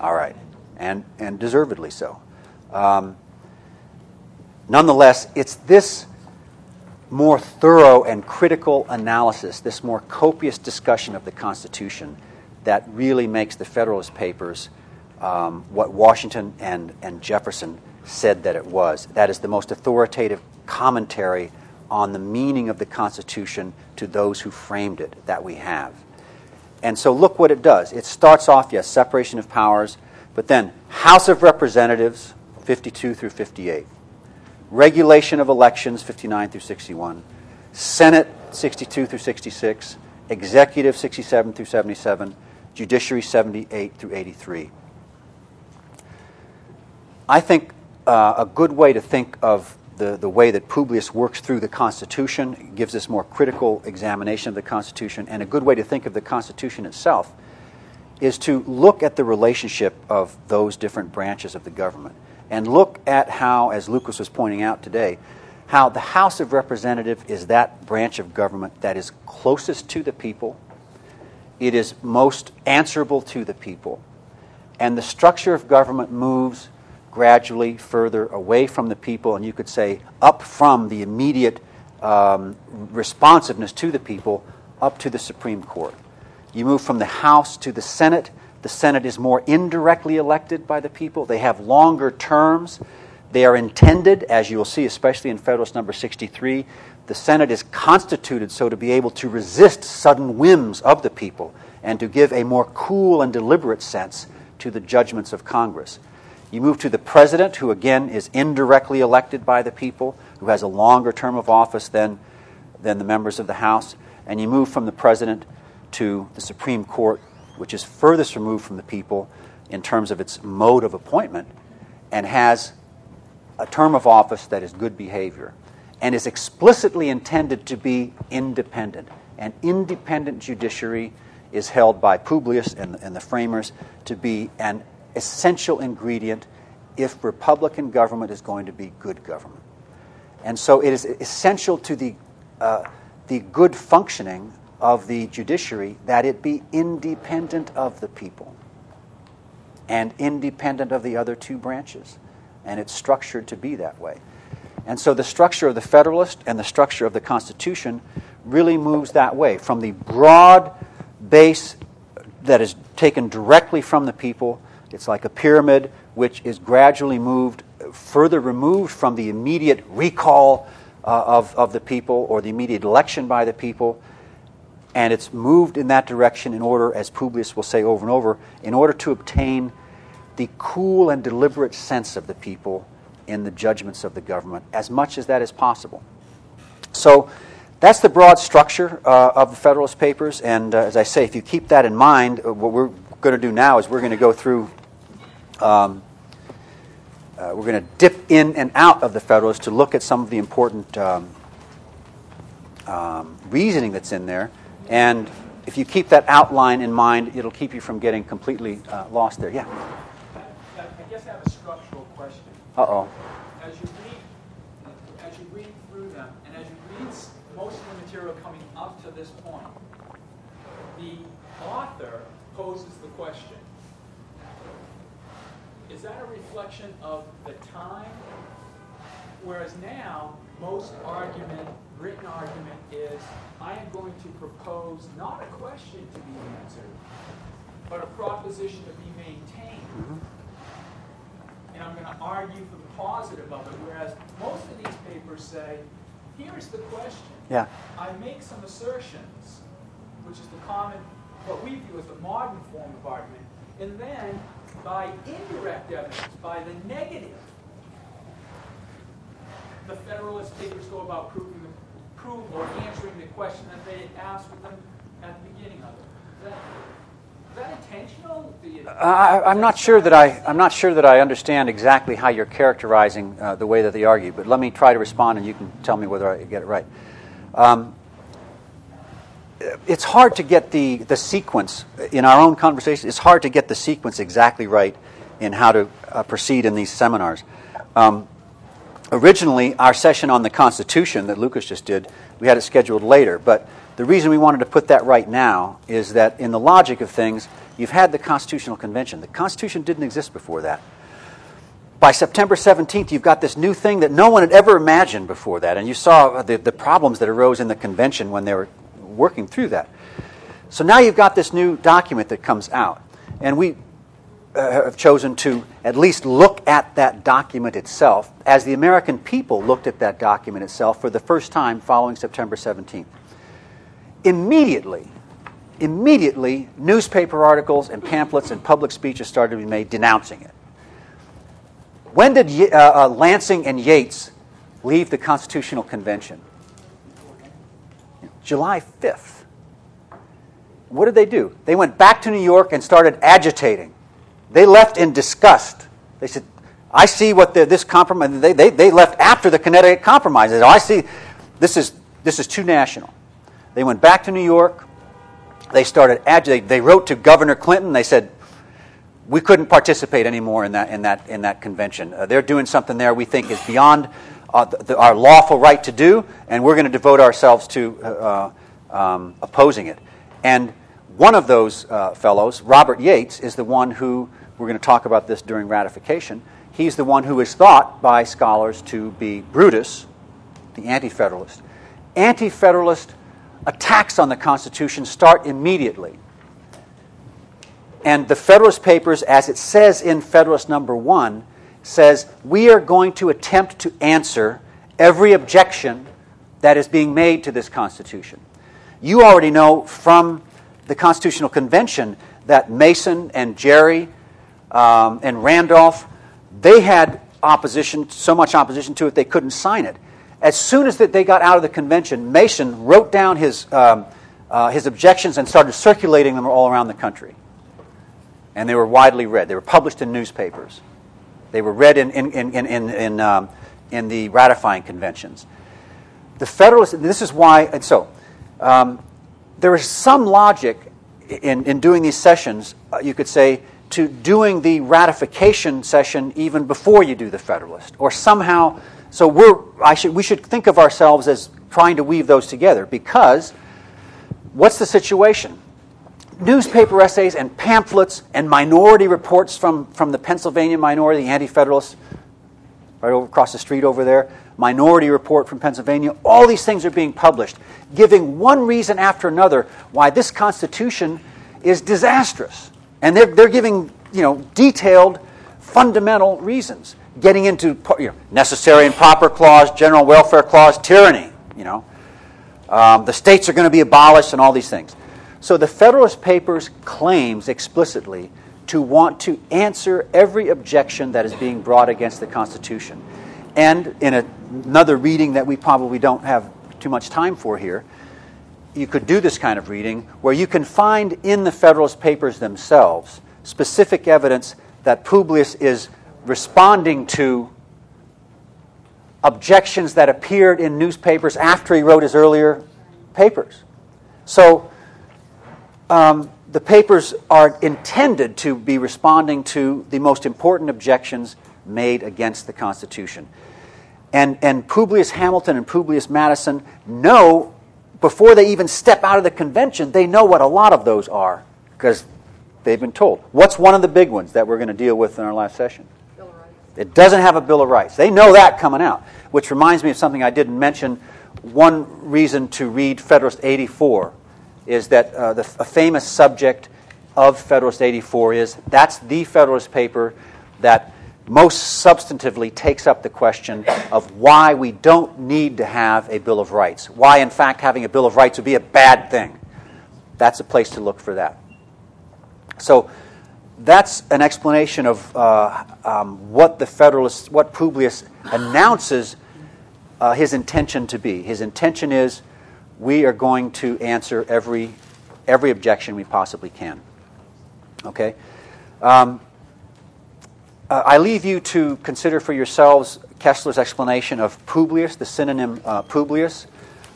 All right, and and deservedly so. Um, nonetheless, it's this more thorough and critical analysis, this more copious discussion of the Constitution that really makes the Federalist Papers um, what Washington and, and Jefferson said that it was. That is the most authoritative commentary on the meaning of the Constitution to those who framed it that we have. And so look what it does. It starts off, yes, separation of powers, but then House of Representatives, 52 through 58 regulation of elections 59 through 61, Senate 62 through 66, executive 67 through 77, judiciary 78 through 83. I think uh, a good way to think of the, the way that Publius works through the Constitution gives us more critical examination of the Constitution, and a good way to think of the Constitution itself is to look at the relationship of those different branches of the government and look at how, as Lucas was pointing out today, how the House of Representatives is that branch of government that is closest to the people, it is most answerable to the people, and the structure of government moves gradually further away from the people, and you could say up from the immediate um, responsiveness to the people up to the Supreme Court. You move from the House to the Senate, the Senate is more indirectly elected by the people. They have longer terms. They are intended, as you will see, especially in Federalist number 63, the Senate is constituted so to be able to resist sudden whims of the people and to give a more cool and deliberate sense to the judgments of Congress. You move to the president, who again is indirectly elected by the people, who has a longer term of office than, than the members of the House. And you move from the president to the Supreme Court, which is furthest removed from the people in terms of its mode of appointment, and has a term of office that is good behavior and is explicitly intended to be independent. An independent judiciary is held by Publius and, and the framers to be an essential ingredient if Republican government is going to be good government. And so it is essential to the, uh, the good functioning of the judiciary that it be independent of the people. and independent of the other two branches. And it's structured to be that way. And so the structure of the Federalist and the structure of the Constitution really moves that way from the broad base that is taken directly from the people. It's like a pyramid which is gradually moved further removed from the immediate recall uh, of, of the people or the immediate election by the people. And it's moved in that direction in order, as Publius will say over and over, in order to obtain the cool and deliberate sense of the people in the judgments of the government, as much as that is possible. So that's the broad structure uh, of the Federalist Papers. And uh, as I say, if you keep that in mind, uh, what we're going to do now is we're going to go through. Um, uh, we're going to dip in and out of the Federalist to look at some of the important um, um, reasoning that's in there. And if you keep that outline in mind, it'll keep you from getting completely uh, lost there. Yeah? I guess I have a structural question. Uh oh. As you read, as you read through them, and as you read most of the material coming up to this point, the author poses the question is that a reflection of the time? Whereas now, most argument, written argument, is I am going to propose not a question to be answered, but a proposition to be maintained. Mm-hmm. And I'm going to argue for the positive of it, whereas most of these papers say, here's the question. Yeah. I make some assertions, which is the common, what we view as the modern form of argument, and then by indirect evidence, by the negative, the Federalist papers go about proving, prove or answering the question that they asked them at the beginning of it. Is that, intentional? I, am not sure that I I'm not sure that I understand exactly how you're characterizing uh, the way that they argue, but let me try to respond, and you can tell me whether I get it right. Um, it's hard to get the, the sequence in our own conversation. It's hard to get the sequence exactly right in how to uh, proceed in these seminars. Um, originally, our session on the Constitution that Lucas just did, we had it scheduled later. But the reason we wanted to put that right now is that in the logic of things, you've had the Constitutional Convention. The Constitution didn't exist before that. By September 17th, you've got this new thing that no one had ever imagined before that. And you saw the, the problems that arose in the convention when they were working through that. So now you've got this new document that comes out. And we uh, have chosen to at least look at that document itself as the American people looked at that document itself for the first time following September 17th. Immediately, immediately, newspaper articles and pamphlets and public speeches started to be made denouncing it. When did uh, uh, Lansing and Yates leave the Constitutional Convention? July 5th. What did they do? They went back to New York and started agitating. They left in disgust. They said, I see what this compromise, they, they, they left after the Connecticut Compromise. They said, I see, this is, this is too national. They went back to New York. They started agitating. They wrote to Governor Clinton. They said, we couldn't participate anymore in that, in that, in that convention. Uh, they're doing something there we think is beyond uh, the, our lawful right to do, and we're going to devote ourselves to uh, um, opposing it. And one of those uh, fellows, Robert Yates, is the one who, we're going to talk about this during ratification, he's the one who is thought by scholars to be Brutus, the anti federalist. Anti federalist attacks on the Constitution start immediately. And the Federalist Papers, as it says in Federalist number one, says, We are going to attempt to answer every objection that is being made to this Constitution. You already know from the Constitutional Convention that Mason and Gerry um, and Randolph, they had opposition, so much opposition to it they couldn't sign it. As soon as that they got out of the convention, Mason wrote down his, um, uh, his objections and started circulating them all around the country. And they were widely read. They were published in newspapers. They were read in, in, in, in, in, um, in the ratifying conventions. The Federalists, this is why, and so, um, there is some logic in, in doing these sessions, uh, you could say, to doing the ratification session even before you do the Federalist. Or somehow, so we're, I should, we should think of ourselves as trying to weave those together because what's the situation? Newspaper essays and pamphlets and minority reports from, from the Pennsylvania minority, the Anti Federalists, right over across the street over there, minority report from Pennsylvania. All these things are being published, giving one reason after another why this Constitution is disastrous. And they're, they're giving you know, detailed, fundamental reasons, getting into you know, necessary and proper clause, general welfare clause, tyranny, you know. Um, the states are going to be abolished and all these things. So the Federalist Papers claims explicitly to want to answer every objection that is being brought against the Constitution. And in a, another reading that we probably don't have too much time for here, you could do this kind of reading where you can find in the Federalist Papers themselves specific evidence that Publius is responding to objections that appeared in newspapers after he wrote his earlier papers. So um, the papers are intended to be responding to the most important objections made against the Constitution. And, and Publius Hamilton and Publius Madison know, before they even step out of the convention, they know what a lot of those are because they've been told. What's one of the big ones that we're going to deal with in our last session? It doesn't have a Bill of Rights. They know that coming out, which reminds me of something I didn't mention. One reason to read Federalist 84 is that uh, the, a famous subject of Federalist 84 is that's the Federalist paper that most substantively takes up the question of why we don't need to have a Bill of Rights. Why, in fact, having a Bill of Rights would be a bad thing. That's a place to look for that. So that's an explanation of uh, um, what the Federalists, what Publius announces uh, his intention to be. His intention is we are going to answer every, every objection we possibly can. Okay? Um, uh, I leave you to consider for yourselves Kesler's explanation of Publius, the synonym uh, Publius.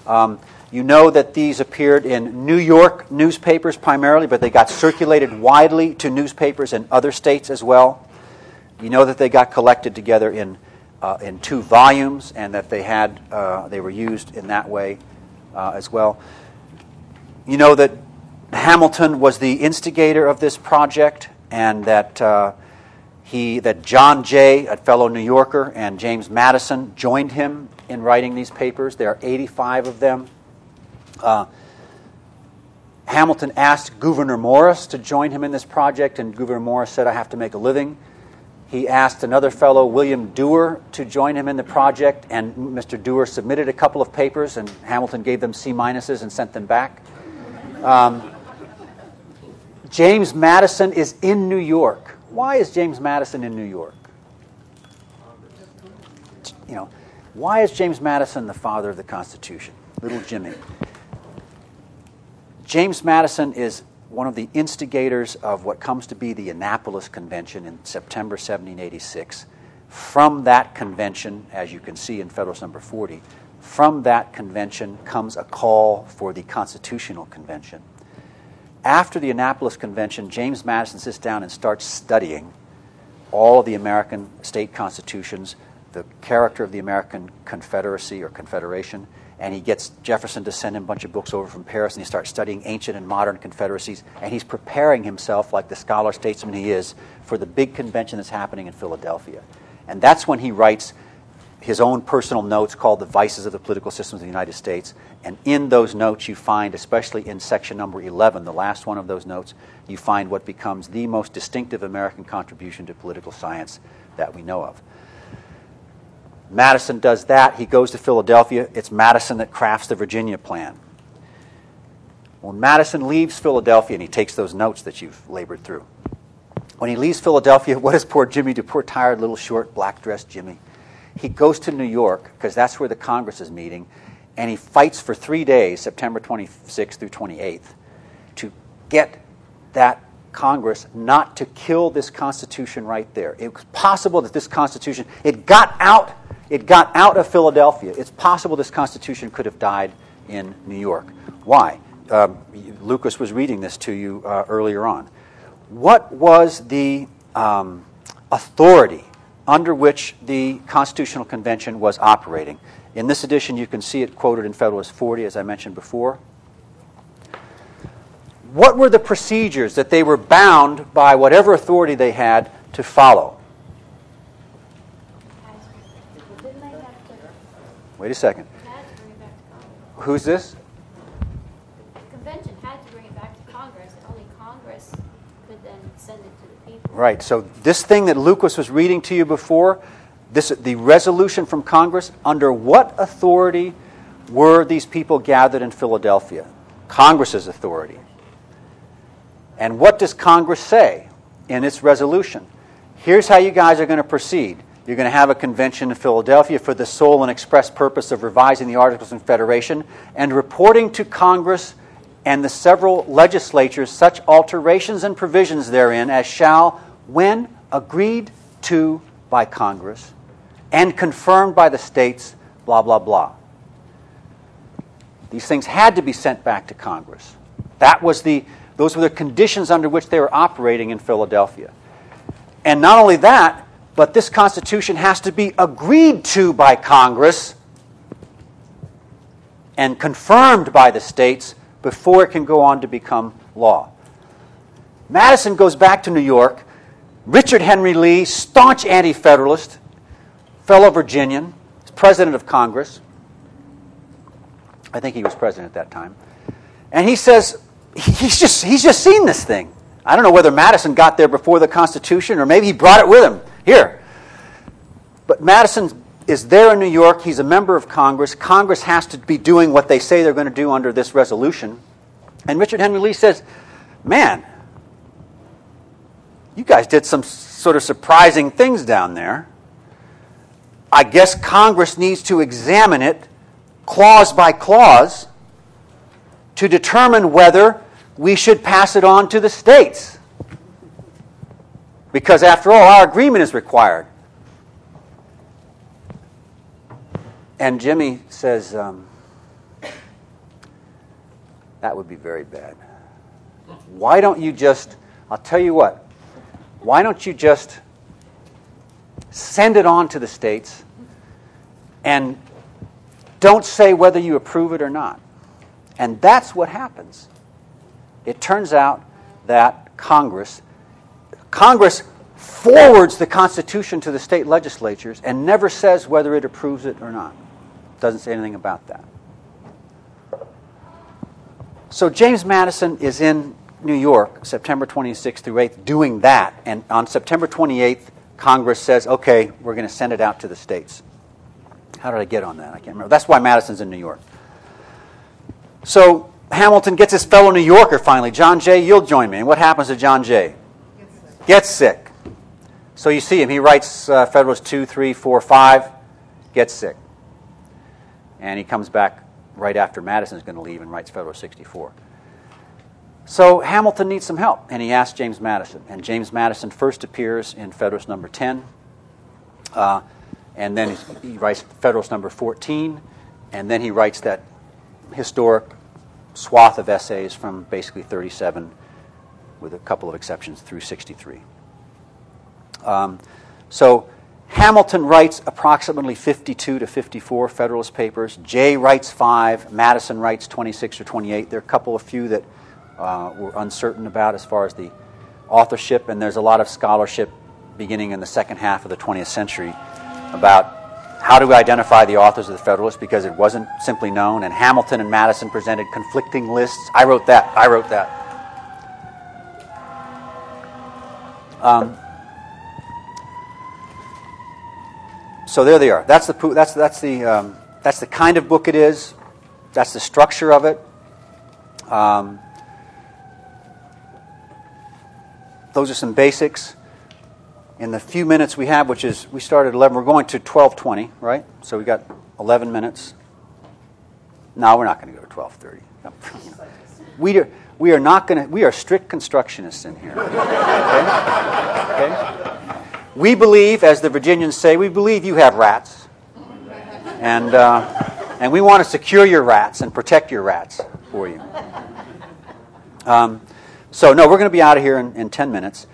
Um, you know that these appeared in New York newspapers primarily, but they got circulated widely to newspapers in other states as well. You know that they got collected together in, uh, in two volumes and that they, had, uh, they were used in that way uh, as well. You know that Hamilton was the instigator of this project, and that uh, he that John Jay, a fellow New Yorker, and James Madison joined him in writing these papers. There are 85 of them. Uh, Hamilton asked Gouverneur Morris to join him in this project, and Gouverneur Morris said, I have to make a living. He asked another fellow, William Duer, to join him in the project, and Mr. Duer submitted a couple of papers, and Hamilton gave them C minuses and sent them back. Um, James Madison is in New York. Why is James Madison in New York? You know, why is James Madison the father of the Constitution? Little Jimmy. James Madison is one of the instigators of what comes to be the Annapolis Convention in September 1786. From that convention, as you can see in Federalist Number 40, from that convention comes a call for the Constitutional Convention. After the Annapolis Convention, James Madison sits down and starts studying all of the American state constitutions, the character of the American Confederacy or Confederation, and he gets Jefferson to send him a bunch of books over from Paris, and he starts studying ancient and modern confederacies, and he's preparing himself, like the scholar statesman he is, for the big convention that's happening in Philadelphia. And that's when he writes his own personal notes called The Vices of the Political Systems of the United States. And in those notes, you find, especially in section number 11, the last one of those notes, you find what becomes the most distinctive American contribution to political science that we know of. Madison does that. He goes to Philadelphia. It's Madison that crafts the Virginia plan. When Madison leaves Philadelphia, and he takes those notes that you've labored through, when he leaves Philadelphia, what does poor Jimmy do? Poor, tired, little, short, black dressed Jimmy. He goes to New York, because that's where the Congress is meeting, and he fights for three days, September 26th through 28th, to get that Congress not to kill this Constitution right there. It was possible that this Constitution, it got out it got out of Philadelphia. It's possible this Constitution could have died in New York. Why? Um, Lucas was reading this to you uh, earlier on. What was the um, authority under which the Constitutional Convention was operating? In this edition, you can see it quoted in Federalist 40, as I mentioned before. what were the procedures that they were bound by whatever authority they had to follow? Didn't they have to, Wait a second. had to bring it back to Congress? Who's this? The convention had to bring it back to Congress, and only Congress could then send it to the people. Right. So this thing that Lucas was reading to you before, this the resolution from Congress, under what authority were these people gathered in Philadelphia? Congress's authority. And what does Congress say in its resolution? Here's how you guys are going to proceed. You're going to have a convention in Philadelphia for the sole and express purpose of revising the Articles of Confederation and reporting to Congress and the several legislatures such alterations and provisions therein as shall, when agreed to by Congress and confirmed by the states, blah, blah, blah. These things had to be sent back to Congress. That was the, those were the conditions under which they were operating in Philadelphia. And not only that, but this Constitution has to be agreed to by Congress and confirmed by the states before it can go on to become law. Madison goes back to New York. Richard Henry Lee, staunch anti Federalist, fellow Virginian, president of Congress. I think he was president at that time. And he says, he's just, he's just seen this thing. I don't know whether Madison got there before the Constitution or maybe he brought it with him. Here. But Madison is there in New York. He's a member of Congress. Congress has to be doing what they say they're going to do under this resolution. And Richard Henry Lee says, Man, you guys did some sort of surprising things down there. I guess Congress needs to examine it clause by clause to determine whether we should pass it on to the states. Because after all, our agreement is required. And Jimmy says, um, that would be very bad. Why don't you just, I'll tell you what, why don't you just send it on to the states and don't say whether you approve it or not? And that's what happens. It turns out that Congress Congress forwards the Constitution to the state legislatures and never says whether it approves it or not. Doesn't say anything about that. So James Madison is in New York, September 26th through 8th, doing that. And on September 28th, Congress says, okay, we're going to send it out to the states. How did I get on that? I can't remember. That's why Madison's in New York. So Hamilton gets his fellow New Yorker finally. John Jay, you'll join me. And what happens to John Jay? Gets sick. So you see him. He writes uh, Federalist 2, 3, 4, 5, gets sick. And he comes back right after Madison is going to leave and writes Federalist 64. So Hamilton needs some help, and he asks James Madison. And James Madison first appears in Federalist number 10, uh, and then he writes Federalist number 14, and then he writes that historic swath of essays from basically 37, with a couple of exceptions, through 63. Um, so Hamilton writes approximately 52 to 54 Federalist papers. Jay writes five. Madison writes 26 or 28. There are a couple of few that uh, we're uncertain about as far as the authorship, and there's a lot of scholarship beginning in the second half of the 20th century about how do we identify the authors of the Federalist because it wasn't simply known, and Hamilton and Madison presented conflicting lists. I wrote that. I wrote that. Um, so there they are. That's the that's that's the um, that's the kind of book it is. That's the structure of it. Um, those are some basics. In the few minutes we have, which is we started at 11, we're going to 12:20, right? So we got 11 minutes. No, we're not going to go to 12:30. We are, we are not going to. We are strict constructionists in here. Okay? okay? We believe, as the Virginians say, we believe you have rats, and uh, and we want to secure your rats and protect your rats for you. Um, so no, we're going to be out of here in, in 10 minutes.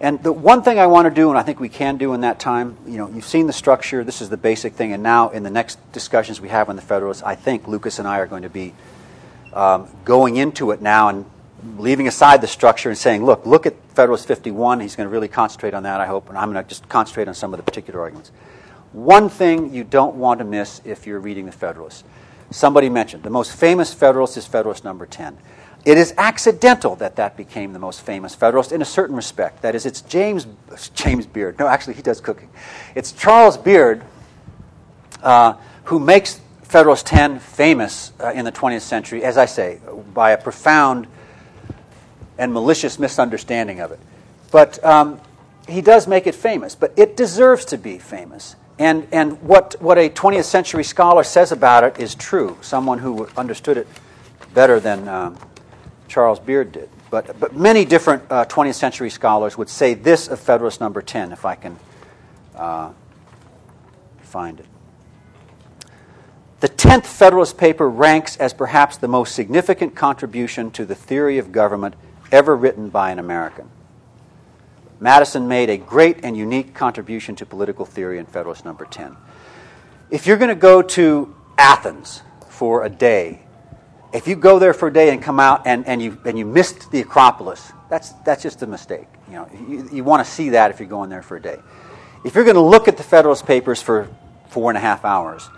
And the one thing I want to do, and I think we can do in that time, you know, you've seen the structure. This is the basic thing. And now, in the next discussions we have on the Federalists, I think Lucas and I are going to be um, going into it now and leaving aside the structure and saying, look, look at Federalist 51. He's going to really concentrate on that, I hope, and I'm going to just concentrate on some of the particular arguments. One thing you don't want to miss if you're reading the Federalist. Somebody mentioned the most famous Federalist is Federalist number 10. It is accidental that that became the most famous Federalist in a certain respect. That is, it's James, James Beard. No, actually, he does cooking. It's Charles Beard uh, who makes Federalist 10 famous uh, in the 20th century, as I say, by a profound and malicious misunderstanding of it. But um, he does make it famous, but it deserves to be famous. And, and what, what a 20th century scholar says about it is true, someone who understood it better than um, Charles Beard did. But, but many different uh, 20th century scholars would say this of Federalist number 10, if I can uh, find it. The 10th Federalist paper ranks as perhaps the most significant contribution to the theory of government ever written by an American. Madison made a great and unique contribution to political theory in Federalist number 10. If you're going to go to Athens for a day, if you go there for a day and come out and, and, you, and you missed the Acropolis, that's, that's just a mistake. You, know, you, you want to see that if you're going there for a day. If you're going to look at the Federalist Papers for four and a half hours,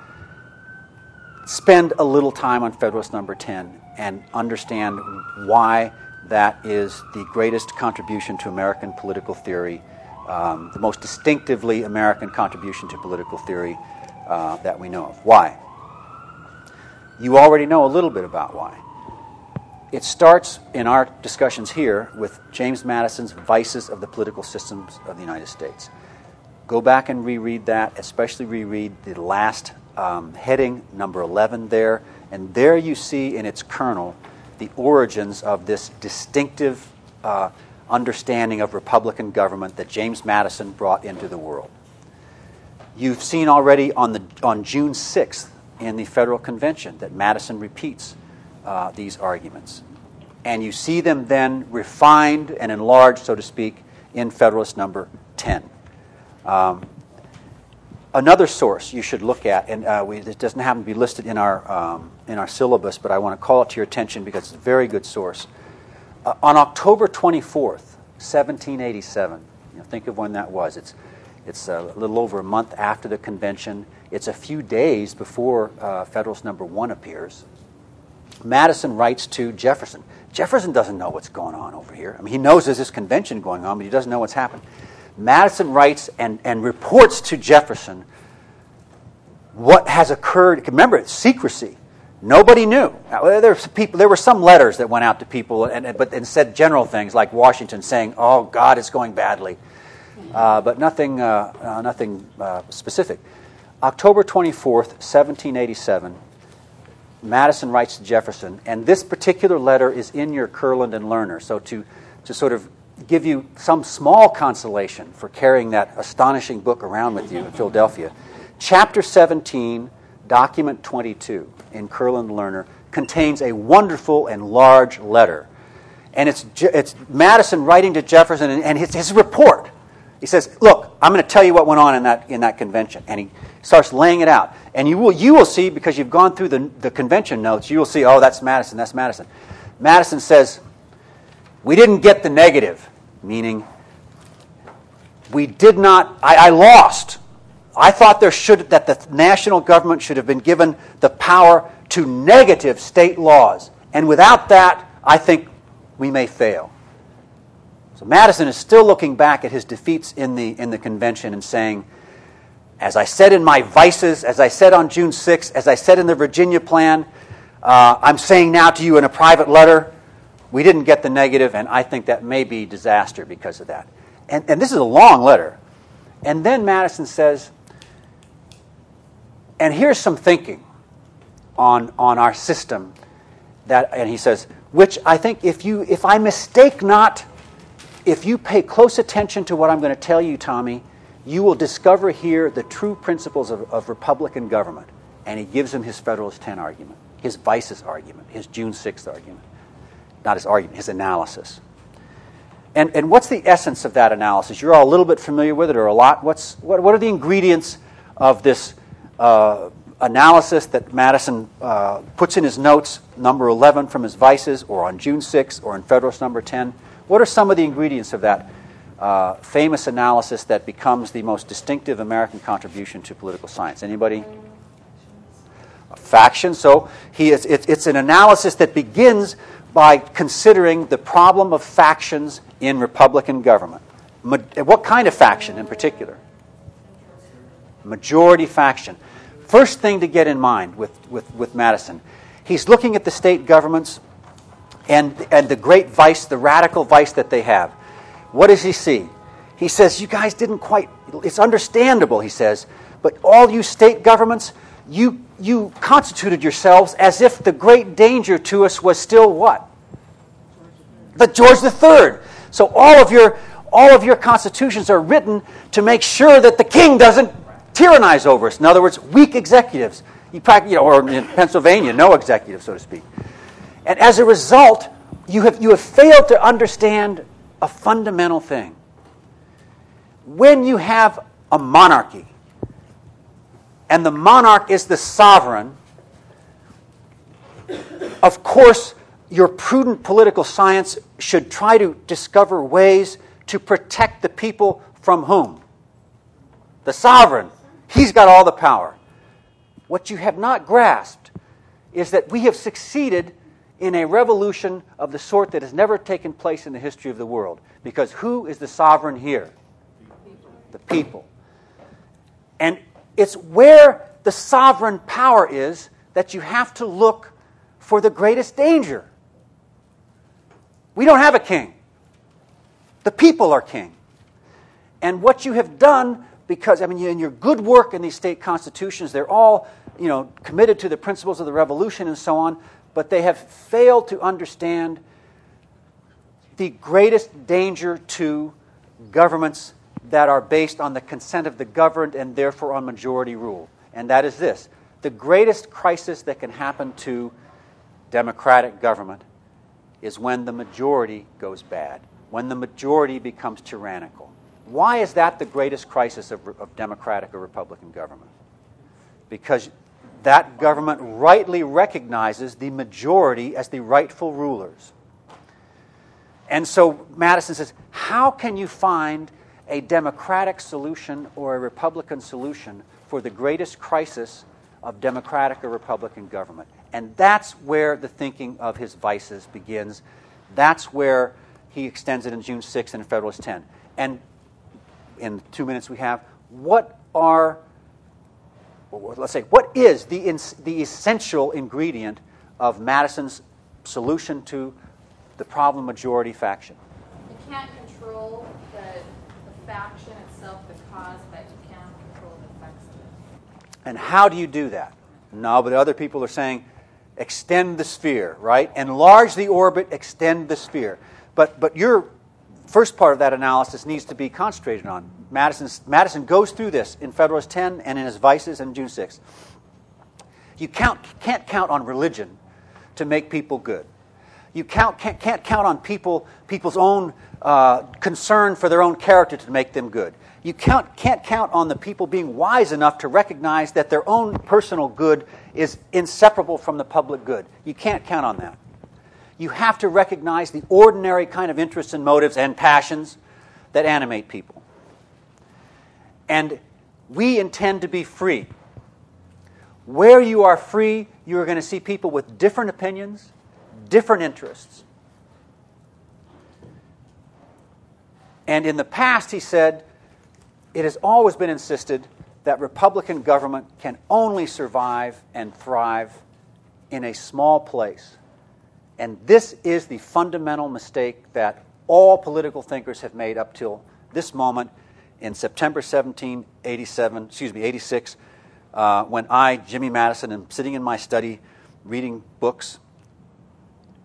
spend a little time on Federalist number 10 and understand why that is the greatest contribution to American political theory, um, the most distinctively American contribution to political theory uh, that we know of. Why? You already know a little bit about why. It starts in our discussions here with James Madison's Vices of the Political Systems of the United States. Go back and reread that, especially reread the last um, heading, number 11 there, and there you see in its kernel the origins of this distinctive uh, understanding of Republican government that James Madison brought into the world. You've seen already on, the, on June 6th in the Federal Convention that Madison repeats uh, these arguments. And you see them then refined and enlarged, so to speak, in Federalist number 10. Um, another source you should look at, and uh, we, it doesn't happen to be listed in our, um, in our syllabus, but I want to call it to your attention because it's a very good source. Uh, on October 24th, 1787, you know, think of when that was. It's, it's a little over a month after the convention. It's a few days before uh, Federalist number one appears. Madison writes to Jefferson. Jefferson doesn't know what's going on over here. I mean, he knows there's this convention going on, but he doesn't know what's happened. Madison writes and, and reports to Jefferson what has occurred. Remember, it's secrecy. Nobody knew. Now, there, people, there were some letters that went out to people, and, but, and said general things like Washington saying, "Oh God, it's going badly," uh, but nothing, uh, uh, nothing uh, specific. October twenty fourth, seventeen eighty seven. Madison writes to Jefferson, and this particular letter is in your Kurland and Lerner. So to, to sort of give you some small consolation for carrying that astonishing book around with you in Philadelphia. Chapter 17, document 22 in Kurland Lerner contains a wonderful and large letter. And it's, it's Madison writing to Jefferson and, and his, his report. He says, Look, I'm going to tell you what went on in that, in that convention. And he starts laying it out. And you will, you will see, because you've gone through the, the convention notes, you will see, oh, that's Madison, that's Madison. Madison says, we didn't get the negative, meaning we did not, I, I lost. I thought there should, that the national government should have been given the power to negative state laws. And without that, I think we may fail. So Madison is still looking back at his defeats in the, in the convention and saying, as I said in my vices, as I said on June 6th, as I said in the Virginia plan, uh, I'm saying now to you in a private letter, we didn't get the negative, and I think that may be disaster because of that. And, and this is a long letter. And then Madison says, and here's some thinking on, on our system that, and he says, which I think if you, if I mistake not, if you pay close attention to what I'm going to tell you, Tommy, you will discover here the true principles of, of Republican government. And he gives him his Federalist 10 argument, his vices argument, his June 6th argument not his argument, his analysis. And, and what's the essence of that analysis? You're all a little bit familiar with it or a lot. What's, what, what are the ingredients of this uh, analysis that Madison uh, puts in his notes, number 11 from his Vices, or on June 6, or in Federalist number 10? What are some of the ingredients of that uh, famous analysis that becomes the most distinctive American contribution to political science? Anybody? A faction. So he is, it, it's an analysis that begins by considering the problem of factions in Republican government. Ma- what kind of faction in particular? Majority faction. First thing to get in mind with, with, with Madison, he's looking at the state governments and, and the great vice, the radical vice that they have. What does he see? He says, You guys didn't quite, it's understandable, he says, but all you state governments, you, you constituted yourselves as if the great danger to us was still what? The George III. So all of your all of your constitutions are written to make sure that the king doesn't tyrannize over us. In other words, weak executives. You know, or in Pennsylvania, no executive, so to speak. And as a result, you have, you have failed to understand a fundamental thing. When you have a monarchy, and the monarch is the sovereign, of course, your prudent political science should try to discover ways to protect the people from whom? The sovereign. He's got all the power. What you have not grasped is that we have succeeded in a revolution of the sort that has never taken place in the history of the world. Because who is the sovereign here? The people. And it's where the sovereign power is that you have to look for the greatest danger. We don't have a king. The people are king. And what you have done, because, I mean, in your good work in these state constitutions, they're all, you know, committed to the principles of the revolution and so on, but they have failed to understand the greatest danger to governments that are based on the consent of the governed and therefore on majority rule. And that is this the greatest crisis that can happen to democratic government is when the majority goes bad, when the majority becomes tyrannical. Why is that the greatest crisis of, of democratic or republican government? Because that government rightly recognizes the majority as the rightful rulers. And so Madison says, how can you find a democratic solution or a republican solution for the greatest crisis of democratic or republican government? And that's where the thinking of his vices begins. That's where he extends it in June 6 and in Federalist 10. And in two minutes we have, what are, let's say, what is the, the essential ingredient of Madison's solution to the problem majority faction? You can't control the, the faction itself, the cause, but you can control the effects of it. And how do you do that? No, but other people are saying extend the sphere, right? Enlarge the orbit, extend the sphere. But, but your first part of that analysis needs to be concentrated on. Madison's, Madison goes through this in Federalist 10 and in his Vices and June 6. You count, can't count on religion to make people good. You count, can't, can't count on people, people's own uh, concern for their own character to make them good. You count, can't count on the people being wise enough to recognize that their own personal good is inseparable from the public good. You can't count on that. You have to recognize the ordinary kind of interests and motives and passions that animate people. And we intend to be free. Where you are free, you are going to see people with different opinions, different interests. And in the past, he said, it has always been insisted that Republican government can only survive and thrive in a small place. And this is the fundamental mistake that all political thinkers have made up till this moment in September 1787, excuse me, 86, uh, when I, Jimmy Madison, am sitting in my study reading books.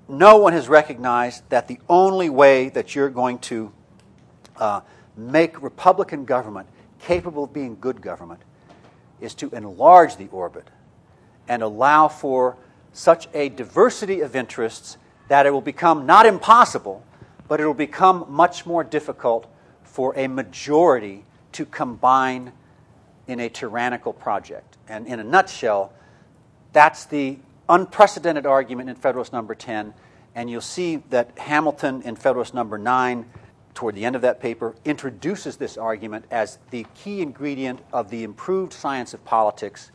No one has recognized that the only way that you're going to uh, make Republican government capable of being good government is to enlarge the orbit and allow for such a diversity of interests that it will become not impossible, but it will become much more difficult for a majority to combine in a tyrannical project. And in a nutshell, that's the unprecedented argument in Federalist Number 10. And you'll see that Hamilton in Federalist Number 9, toward the end of that paper, introduces this argument as the key ingredient of the improved science of politics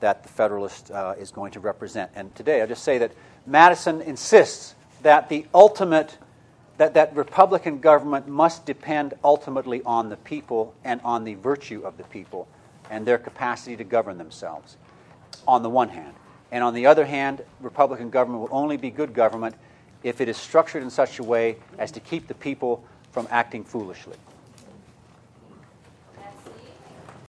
that the Federalist uh, is going to represent. And today, I'll just say that Madison insists that the ultimate that, that Republican government must depend ultimately on the people and on the virtue of the people and their capacity to govern themselves, on the one hand. And on the other hand, Republican government will only be good government if it is structured in such a way as to keep the people from acting foolishly.